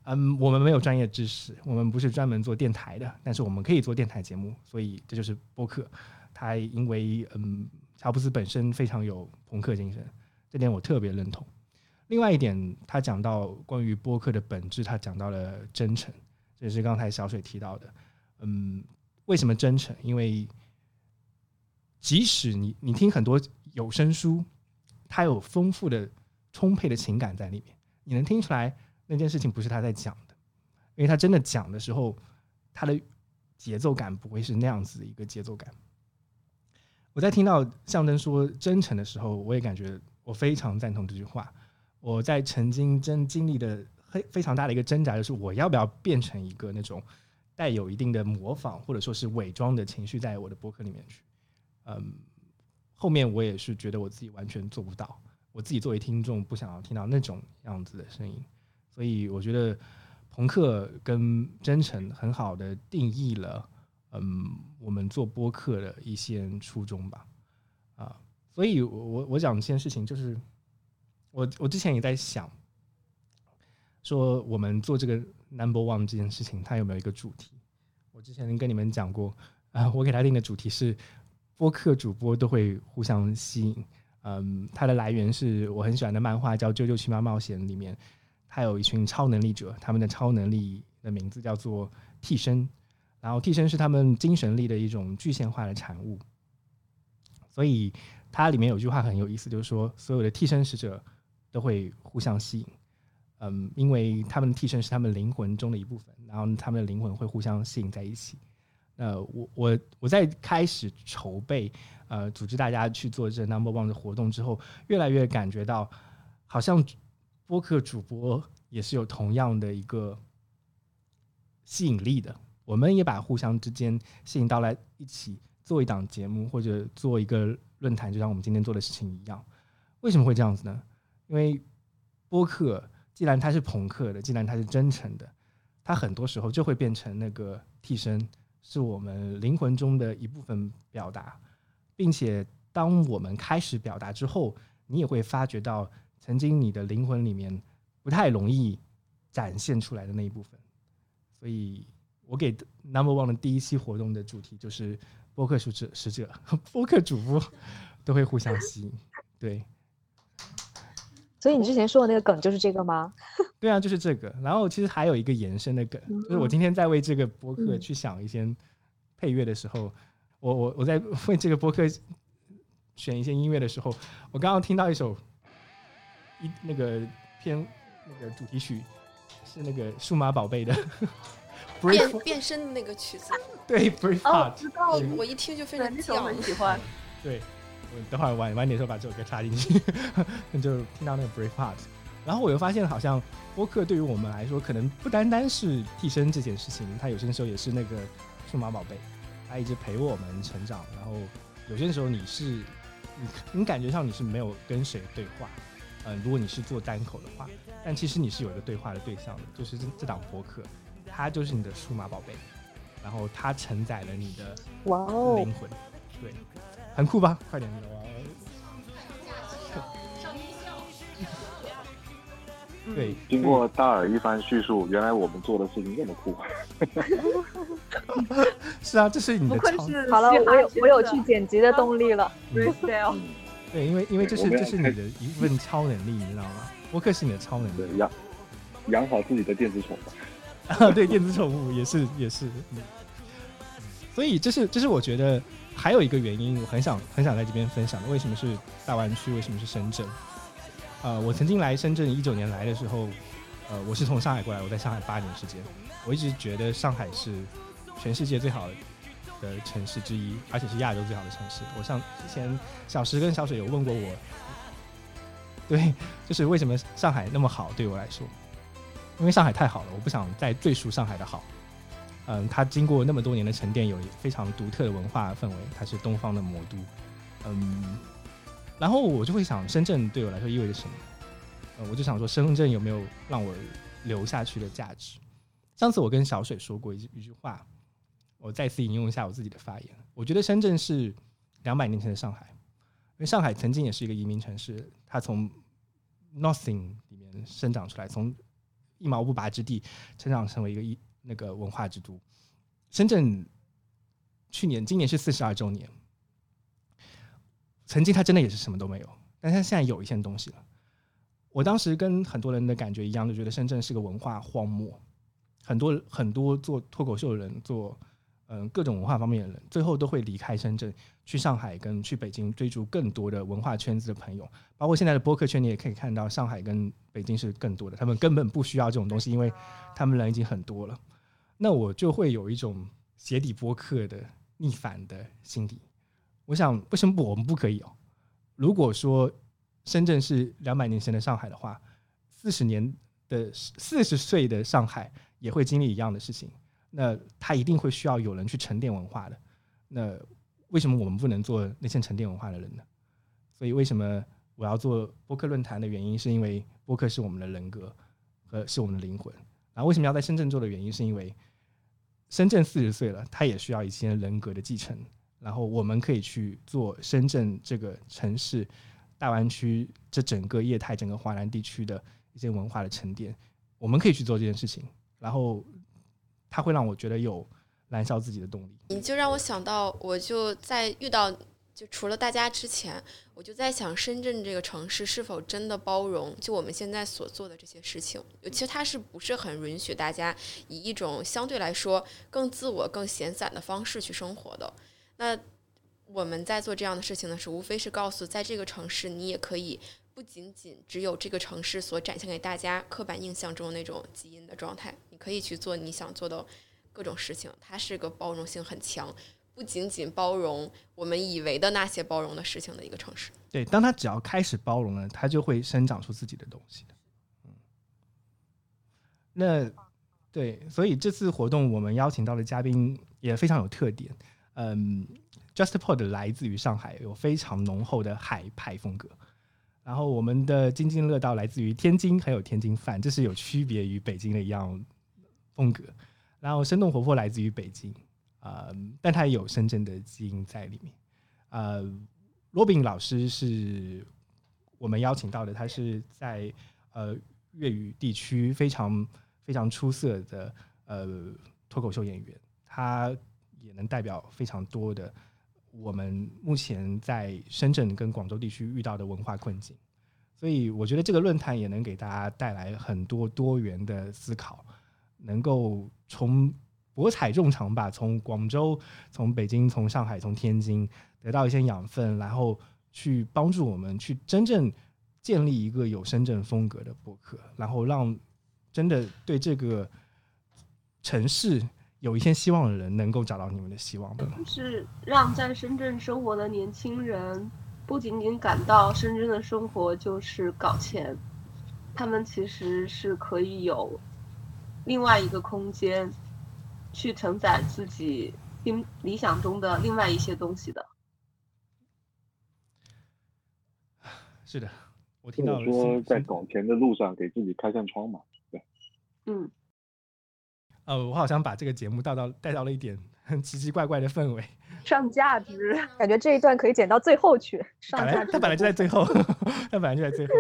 嗯，我们没有专业知识，我们不是专门做电台的，但是我们可以做电台节目，所以这就是播客。他因为嗯，乔布斯本身非常有朋克精神，这点我特别认同。另外一点，他讲到关于播客的本质，他讲到了真诚，这也是刚才小水提到的。嗯，为什么真诚？因为即使你你听很多有声书，它有丰富的、充沛的情感在里面，你能听出来。那件事情不是他在讲的，因为他真的讲的时候，他的节奏感不会是那样子的一个节奏感。我在听到象征说真诚的时候，我也感觉我非常赞同这句话。我在曾经真经历的非非常大的一个挣扎，就是我要不要变成一个那种带有一定的模仿或者说是伪装的情绪在我的博客里面去。嗯，后面我也是觉得我自己完全做不到，我自己作为听众不想要听到那种样子的声音。所以我觉得朋克跟真诚很好的定义了，嗯，我们做播客的一些初衷吧，啊，所以我我讲这件事情就是，我我之前也在想，说我们做这个 number one 这件事情，它有没有一个主题？我之前跟你们讲过，啊，我给他定的主题是播客主播都会互相吸引，嗯，它的来源是我很喜欢的漫画叫《啾啾奇妙冒险》里面。它有一群超能力者，他们的超能力的名字叫做替身，然后替身是他们精神力的一种具象化的产物。所以它里面有句话很有意思，就是说所有的替身使者都会互相吸引，嗯，因为他们的替身是他们灵魂中的一部分，然后他们的灵魂会互相吸引在一起。呃我我我在开始筹备呃组织大家去做这 Number One 的活动之后，越来越感觉到好像。播客主播也是有同样的一个吸引力的，我们也把互相之间吸引到来一起做一档节目或者做一个论坛，就像我们今天做的事情一样。为什么会这样子呢？因为播客既然它是朋克的，既然它是真诚的，它很多时候就会变成那个替身，是我们灵魂中的一部分表达，并且当我们开始表达之后，你也会发觉到曾经你的灵魂里面不太容易展现出来的那一部分。所以我给 Number One 的第一期活动的主题就是播客使者、使者、*laughs* 播客主播都会互相吸引。对，所以你之前说的那个梗就是这个吗？对啊，就是这个。然后其实还有一个延伸的梗，就是我今天在为这个播客嗯去想一些配乐的时候，我我我在 *laughs* 为这个播客选一些音乐的时候，我刚刚听到一首一那个偏那个主题曲是那个数码宝贝的 *laughs* 变变身的那个曲子，*laughs* 对 Brave 哦，Heart，知道嗯我一听就非常喜欢。对，我等会儿晚晚点时候把这首歌插进去，就听到那个 Brave Heart。然后我又发现，好像播客对于我们来说，可能不单单是替身这件事情，它有些时候也是那个数码宝贝，它一直陪我们成长。然后有些时候你是你你感觉上你是没有跟谁对话，嗯、如果你是做单口的话，但其实你是有一个对话的对象的，就是这这档播客，它就是你的数码宝贝，然后它承载了你的哇哦灵，魂，对，很酷吧？快点，我对，经过大耳一番叙述，原来我们做的事情这么酷。*laughs* 是啊，这是你的超愧是好了，我有我有去剪辑的动力了。*laughs* freestyle。对，因为因为这是这是你的一份超能力，你知道吗？我可是你的超能力，养养好自己的电子宠物。啊，*laughs* 对，电子宠物也是也是，嗯所以这是这是我觉得还有一个原因，我很想很想在这边分享的，为什么是大湾区，为什么是深圳？呃，我曾经来深圳一九年来的时候，呃，我是从上海过来，我在上海八年时间，我一直觉得上海是全世界最好的城市之一，而且是亚洲最好的城市。我上之前小石跟小水有问过我，*laughs* 对，就是为什么上海那么好对我来说，因为上海太好了，我不想再赘述上海的好。嗯，它经过那么多年的沉淀，有非常独特的文化氛围，它是东方的魔都。嗯，然后我就会想，深圳对我来说意味着什么？呃，我就想说，深圳有没有让我留下去的价值？上次我跟小水说过一句一句话，我再次引用一下我自己的发言。我觉得深圳是两百年前的上海，因为上海曾经也是一个移民城市，它从 nothing 里面生长出来，从一毛不拔之地成长成为一个一那个文化之都。深圳去年、今年是四十二周年，曾经他真的也是什么都没有，但他现在有一件东西了。我当时跟很多人的感觉一样，就觉得深圳是个文化荒漠，很多很多做脱口秀的人，做嗯各种文化方面的人，最后都会离开深圳，去上海跟去北京追逐更多的文化圈子的朋友。包括现在的播客圈，你也可以看到，上海跟北京是更多的，他们根本不需要这种东西，因为他们人已经很多了。那我就会有一种鞋底播客的逆反的心理。我想，为什么不我们不可以哦？如果说深圳是两百年前的上海的话，四十年的四十岁的上海也会经历一样的事情。那他一定会需要有人去沉淀文化的。那为什么我们不能做那些沉淀文化的人呢？所以为什么我要做播客论坛的原因，是因为播客是我们的人格和是我们的灵魂。然后为什么要在深圳做的原因，是因为深圳四十岁了，它也需要一些人格的继承。然后我们可以去做深圳这个城市、大湾区这整个业态、整个华南地区的一些文化的沉淀，我们可以去做这件事情。然后它会让我觉得有燃烧自己的动力。你就让我想到，我就在遇到就除了大家之前，我就在想，深圳这个城市是否真的包容就我们现在所做的这些事情？其实它是不是很允许大家以一种相对来说更自我、更闲散的方式去生活的？那我们在做这样的事情的时候，无非是告诉，在这个城市，你也可以不仅仅只有这个城市所展现给大家刻板印象中那种基因的状态，你可以去做你想做的各种事情。它是个包容性很强，不仅仅包容我们以为的那些包容的事情的一个城市。对，当它只要开始包容了，它就会生长出自己的东西的。嗯，那对，所以这次活动我们邀请到的嘉宾也非常有特点。嗯，JustPod 来自于上海，有非常浓厚的海派风格。然后我们的津津乐道来自于天津，还有天津饭，这是有区别于北京的一样风格。然后生动活泼来自于北京，啊、但它也有深圳的基因在里面。呃，罗宾老师是我们邀请到的，他是在呃粤语地区非常非常出色的呃脱口秀演员，他也能代表非常多的我们目前在深圳跟广州地区遇到的文化困境，所以我觉得这个论坛也能给大家带来很多多元的思考，能够从博采众长吧，从广州、从北京、从上海、从天津得到一些养分，然后去帮助我们去真正建立一个有深圳风格的博客，然后让真的对这个城市有一线希望的人能够找到你们的希望吧。就是让在深圳生活的年轻人不仅仅感到深圳的生活就是搞钱，他们其实是可以有另外一个空间。去承载自己心理想中的另外一些东西的。是的，我听到说在搞钱的路上给自己开扇窗嘛，对。嗯。呃，我好像把这个节目带到带到了一点很奇奇怪怪的氛围。上价值，感觉这一段可以剪到最后去。上价值，他本来就在最后，他本来就在最后。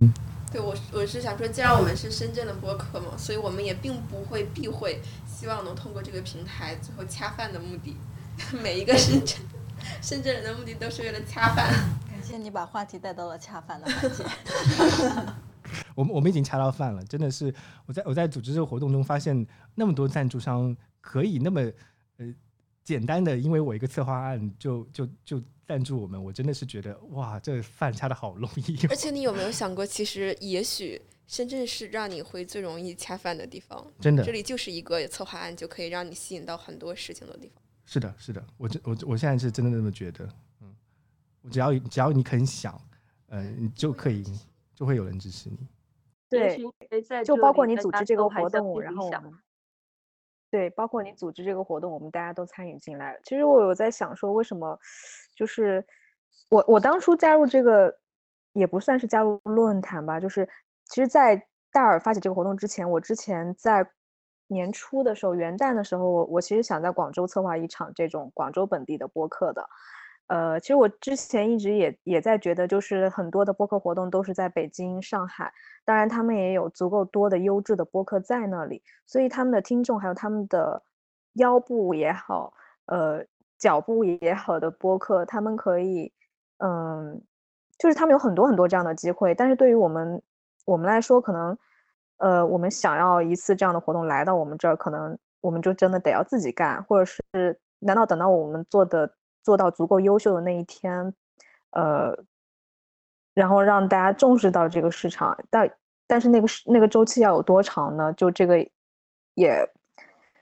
嗯。对我，我是想说，既然我们是深圳的播客嘛，所以我们也并不会避讳，希望能通过这个平台最后恰饭的目的。*laughs* 每一个深圳深圳人的目的都是为了恰饭。感谢你把话题带到了恰饭的环节。*laughs* 我们我们已经恰到饭了，真的是我在我在组织这个活动中发现那么多赞助商可以那么呃简单的，因为我一个策划案就就就。赞助我们，我真的是觉得哇，这饭恰的好容易。*laughs* 而且你有没有想过，其实也许深圳是让你会最容易恰饭的地方。真的，这里就是一个策划案，就可以让你吸引到很多事情的地方。是的，是的，我这我我现在是真的那么觉得。嗯，我只要只要你肯想，嗯，你就可以就会有人支持你。对，就包括你组织这个活动，然后我们。对，包括你组织这个活动，我们大家都参与进来。其实我有在想说，为什么？就是我我当初加入这个，也不算是加入论坛吧。就是其实，在戴尔发起这个活动之前，我之前在年初的时候，元旦的时候，我我其实想在广州策划一场这种广州本地的播客的。呃，其实我之前一直也也在觉得，就是很多的播客活动都是在北京、上海，当然他们也有足够多的优质的播客在那里，所以他们的听众还有他们的腰部也好，呃，脚步也好的播客，他们可以，嗯，就是他们有很多很多这样的机会，但是对于我们我们来说，可能，呃，我们想要一次这样的活动来到我们这儿，可能我们就真的得要自己干，或者是难道等到我们做的。做到足够优秀的那一天，呃，然后让大家重视到这个市场，但但是那个那个周期要有多长呢？就这个也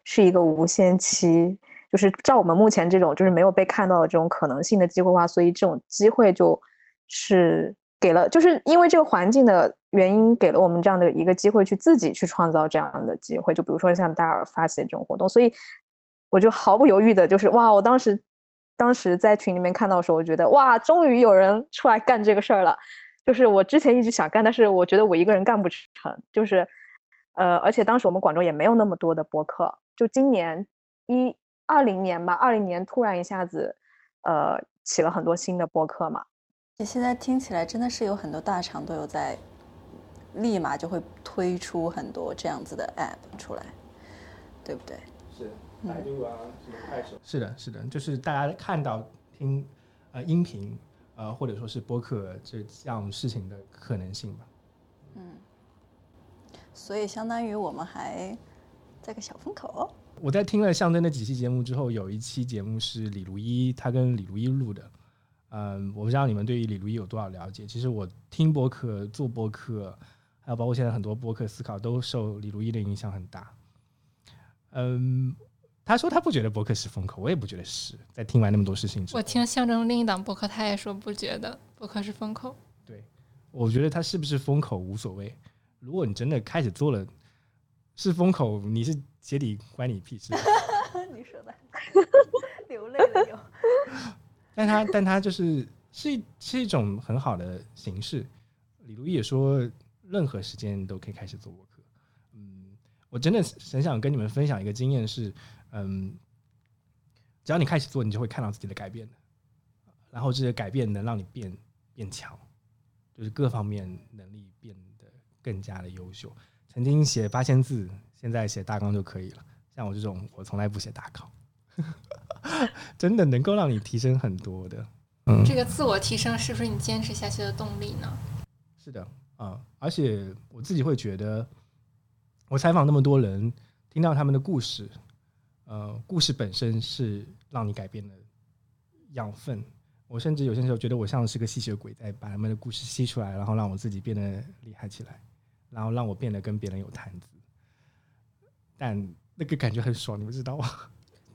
是一个无限期，就是照我们目前这种就是没有被看到的这种可能性的机会化，所以这种机会就是给了，就是因为这个环境的原因，给了我们这样的一个机会去自己去创造这样的机会。就比如说像戴尔发起的这种活动，所以我就毫不犹豫的，就是哇，我当时。当时在群里面看到的时候，我觉得哇，终于有人出来干这个事儿了。就是我之前一直想干，但是我觉得我一个人干不成。就是，呃，而且当时我们广州也没有那么多的播客。就今年一二零年吧，二零年突然一下子，呃，起了很多新的播客嘛。你现在听起来真的是有很多大厂都有在，立马就会推出很多这样子的 app 出来，对不对？是。百度啊，什么快手？是的，是的，就是大家看到听呃音频呃或者说是播客这样事情的可能性吧。嗯，所以相当于我们还在个小风口。我在听了象征的几期节目之后，有一期节目是李如一，他跟李如一录的。嗯，我不知道你们对于李如一有多少了解。其实我听播客、做播客，还有包括现在很多播客思考，都受李如一的影响很大。嗯。他说他不觉得博客是风口，我也不觉得是。在听完那么多事情之后，我听象征另一档博客，他也说不觉得博客是风口。对，我觉得他是不是风口无所谓。如果你真的开始做了，是风口，你是鞋底关你屁事。*laughs* 你说的，*laughs* 流泪了又。但他但他就是是是一种很好的形式。李如意也说，任何时间都可以开始做博客。嗯，我真的很想跟你们分享一个经验是。嗯，只要你开始做，你就会看到自己的改变的。然后这些改变能让你变变强，就是各方面能力变得更加的优秀。曾经写八千字，现在写大纲就可以了。像我这种，我从来不写大纲，真的能够让你提升很多的。嗯，这个自我提升是不是你坚持下去的动力呢？是的，啊，而且我自己会觉得，我采访那么多人，听到他们的故事，呃，故事本身是让你改变的养分。我甚至有些时候觉得我像是个吸血鬼，在把他们的故事吸出来，然后让我自己变得厉害起来，然后让我变得跟别人有谈资。但那个感觉很爽，你们知道吗？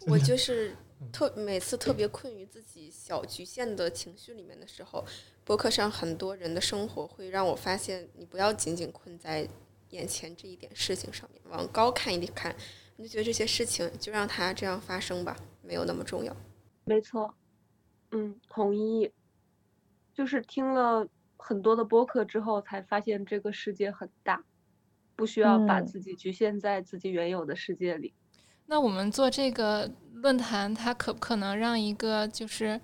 我就是特每次特别困于自己小局限的情绪里面的时候，博客上很多人的生活会让我发现，你不要仅仅困在眼前这一点事情上面，往高看一点看，你就觉得这些事情就让它这样发生吧，没有那么重要。没错，嗯，同意。就是听了很多的播客之后，才发现这个世界很大，不需要把自己局限在自己原有的世界里。那我们做这个论坛，它可不可能让一个就是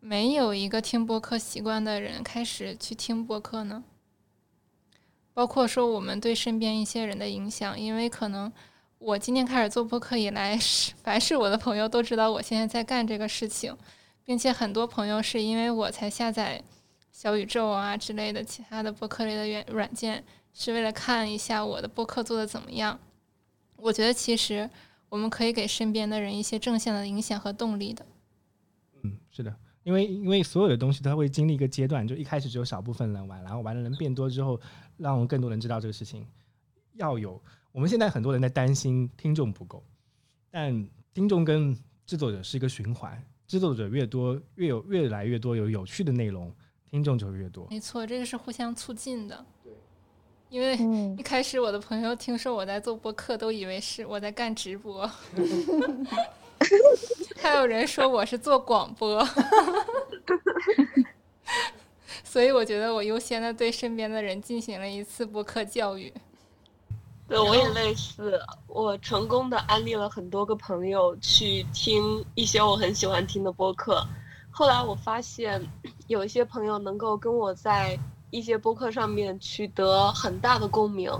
没有一个听播客习惯的人开始去听播客呢？包括说我们对身边一些人的影响，因为可能我今天开始做播客以来，凡是我的朋友都知道我现在在干这个事情，并且很多朋友是因为我才下载小宇宙啊之类的其他的播客类的软软件，是为了看一下我的播客做的怎么样。我觉得其实。我们可以给身边的人一些正向的影响和动力的。嗯，是的，因为因为所有的东西它会经历一个阶段，就一开始只有少部分人玩，然后玩的人变多之后，让更多人知道这个事情。要有，我们现在很多人在担心听众不够，但听众跟制作者是一个循环，制作者越多，越有越来越多有有趣的内容，听众就越多。没错，这个是互相促进的。对因为一开始我的朋友听说我在做播客，都以为是我在干直播，*laughs* 还有人说我是做广播，*laughs* 所以我觉得我优先的对身边的人进行了一次播客教育。对，我也类似，我成功的安利了很多个朋友去听一些我很喜欢听的播客，后来我发现有一些朋友能够跟我在。一些播客上面取得很大的共鸣，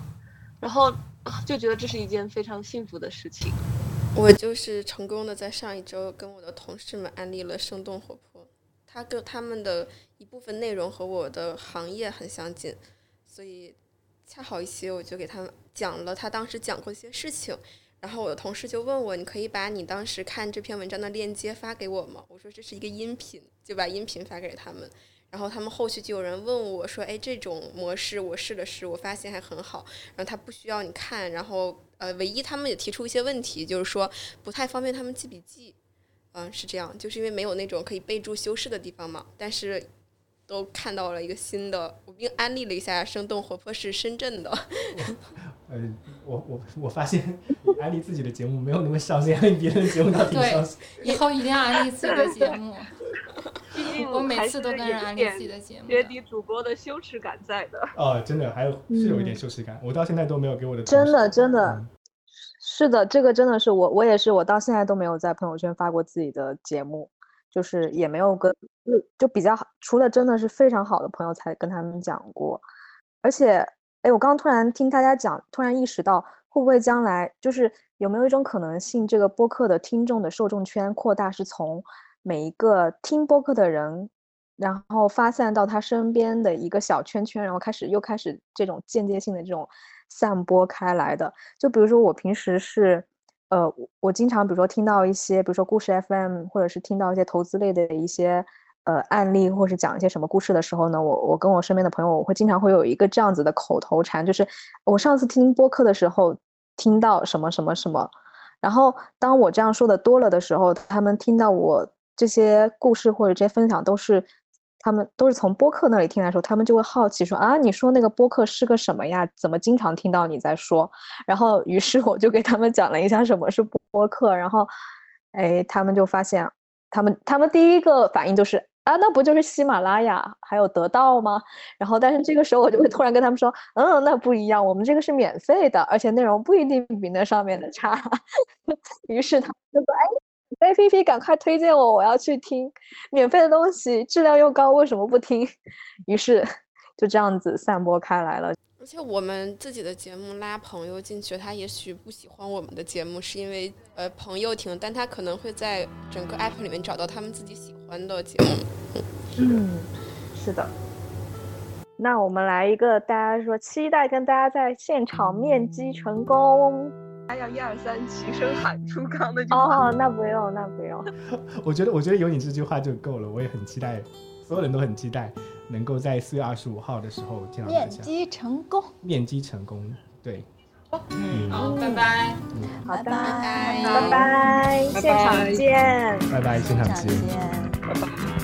然后就觉得这是一件非常幸福的事情。我就是成功的在上一周跟我的同事们安利了生动活泼，他跟他们的一部分内容和我的行业很相近，所以恰好一些我就给他讲了他当时讲过一些事情，然后我的同事就问我，你可以把你当时看这篇文章的链接发给我吗？我说这是一个音频，就把音频发给他们。然后他们后续就有人问我说：“哎，这种模式我试了试，我发现还很好。然后他不需要你看，然后呃，唯一他们也提出一些问题，就是说不太方便他们记笔记。嗯，是这样，就是因为没有那种可以备注修饰的地方嘛。但是都看到了一个新的，我并安利了一下，生动活泼是深圳的。*laughs* 呃，我我我发现安利自己的节目没有那么上心，安利别人的节目倒挺上心。以后一定要安利自己的节目。*laughs* 毕竟我每次都跟人安利自己的节目，月底主播的羞耻感在的。哦，真的，还有是有一点羞耻感，我到现在都没有给我的。真的，真的是的，这个真的是我，我也是，我到现在都没有在朋友圈发过自己的节目，就是也没有跟就比较好，除了真的是非常好的朋友才跟他们讲过。而且，哎，我刚刚突然听大家讲，突然意识到，会不会将来就是有没有一种可能性，这个播客的听众的受众圈扩大是从。每一个听播客的人，然后发散到他身边的一个小圈圈，然后开始又开始这种间接性的这种散播开来的。就比如说我平时是，呃，我经常比如说听到一些，比如说故事 FM，或者是听到一些投资类的一些呃案例，或者是讲一些什么故事的时候呢，我我跟我身边的朋友，我会经常会有一个这样子的口头禅，就是我上次听播客的时候听到什么什么什么，然后当我这样说的多了的时候，他们听到我。这些故事或者这些分享都是他们都是从播客那里听来说，他们就会好奇说啊，你说那个播客是个什么呀？怎么经常听到你在说？然后于是我就给他们讲了一下什么是播客，然后哎，他们就发现，他们他们第一个反应就是啊，那不就是喜马拉雅还有得到吗？然后但是这个时候我就会突然跟他们说，嗯，那不一样，我们这个是免费的，而且内容不一定比那上面的差。*laughs* 于是他们就说，哎。APP 赶快推荐我，我要去听免费的东西，质量又高，为什么不听？*laughs* 于是就这样子散播开来了。而且我们自己的节目拉朋友进去，他也许不喜欢我们的节目，是因为呃朋友听，但他可能会在整个 app 里面找到他们自己喜欢的节目。嗯，是的。那我们来一个，大家说期待跟大家在现场面基成功。还要一二三齐声喊出刚的哦，那不用，那不用。*laughs* 我觉得，我觉得有你这句话就够了。我也很期待，所有人都很期待，能够在四月二十五号的时候见到面基成功。面基成功，对。嗯，好，拜拜。好的，拜拜拜，现场见。拜拜，现场见。拜拜。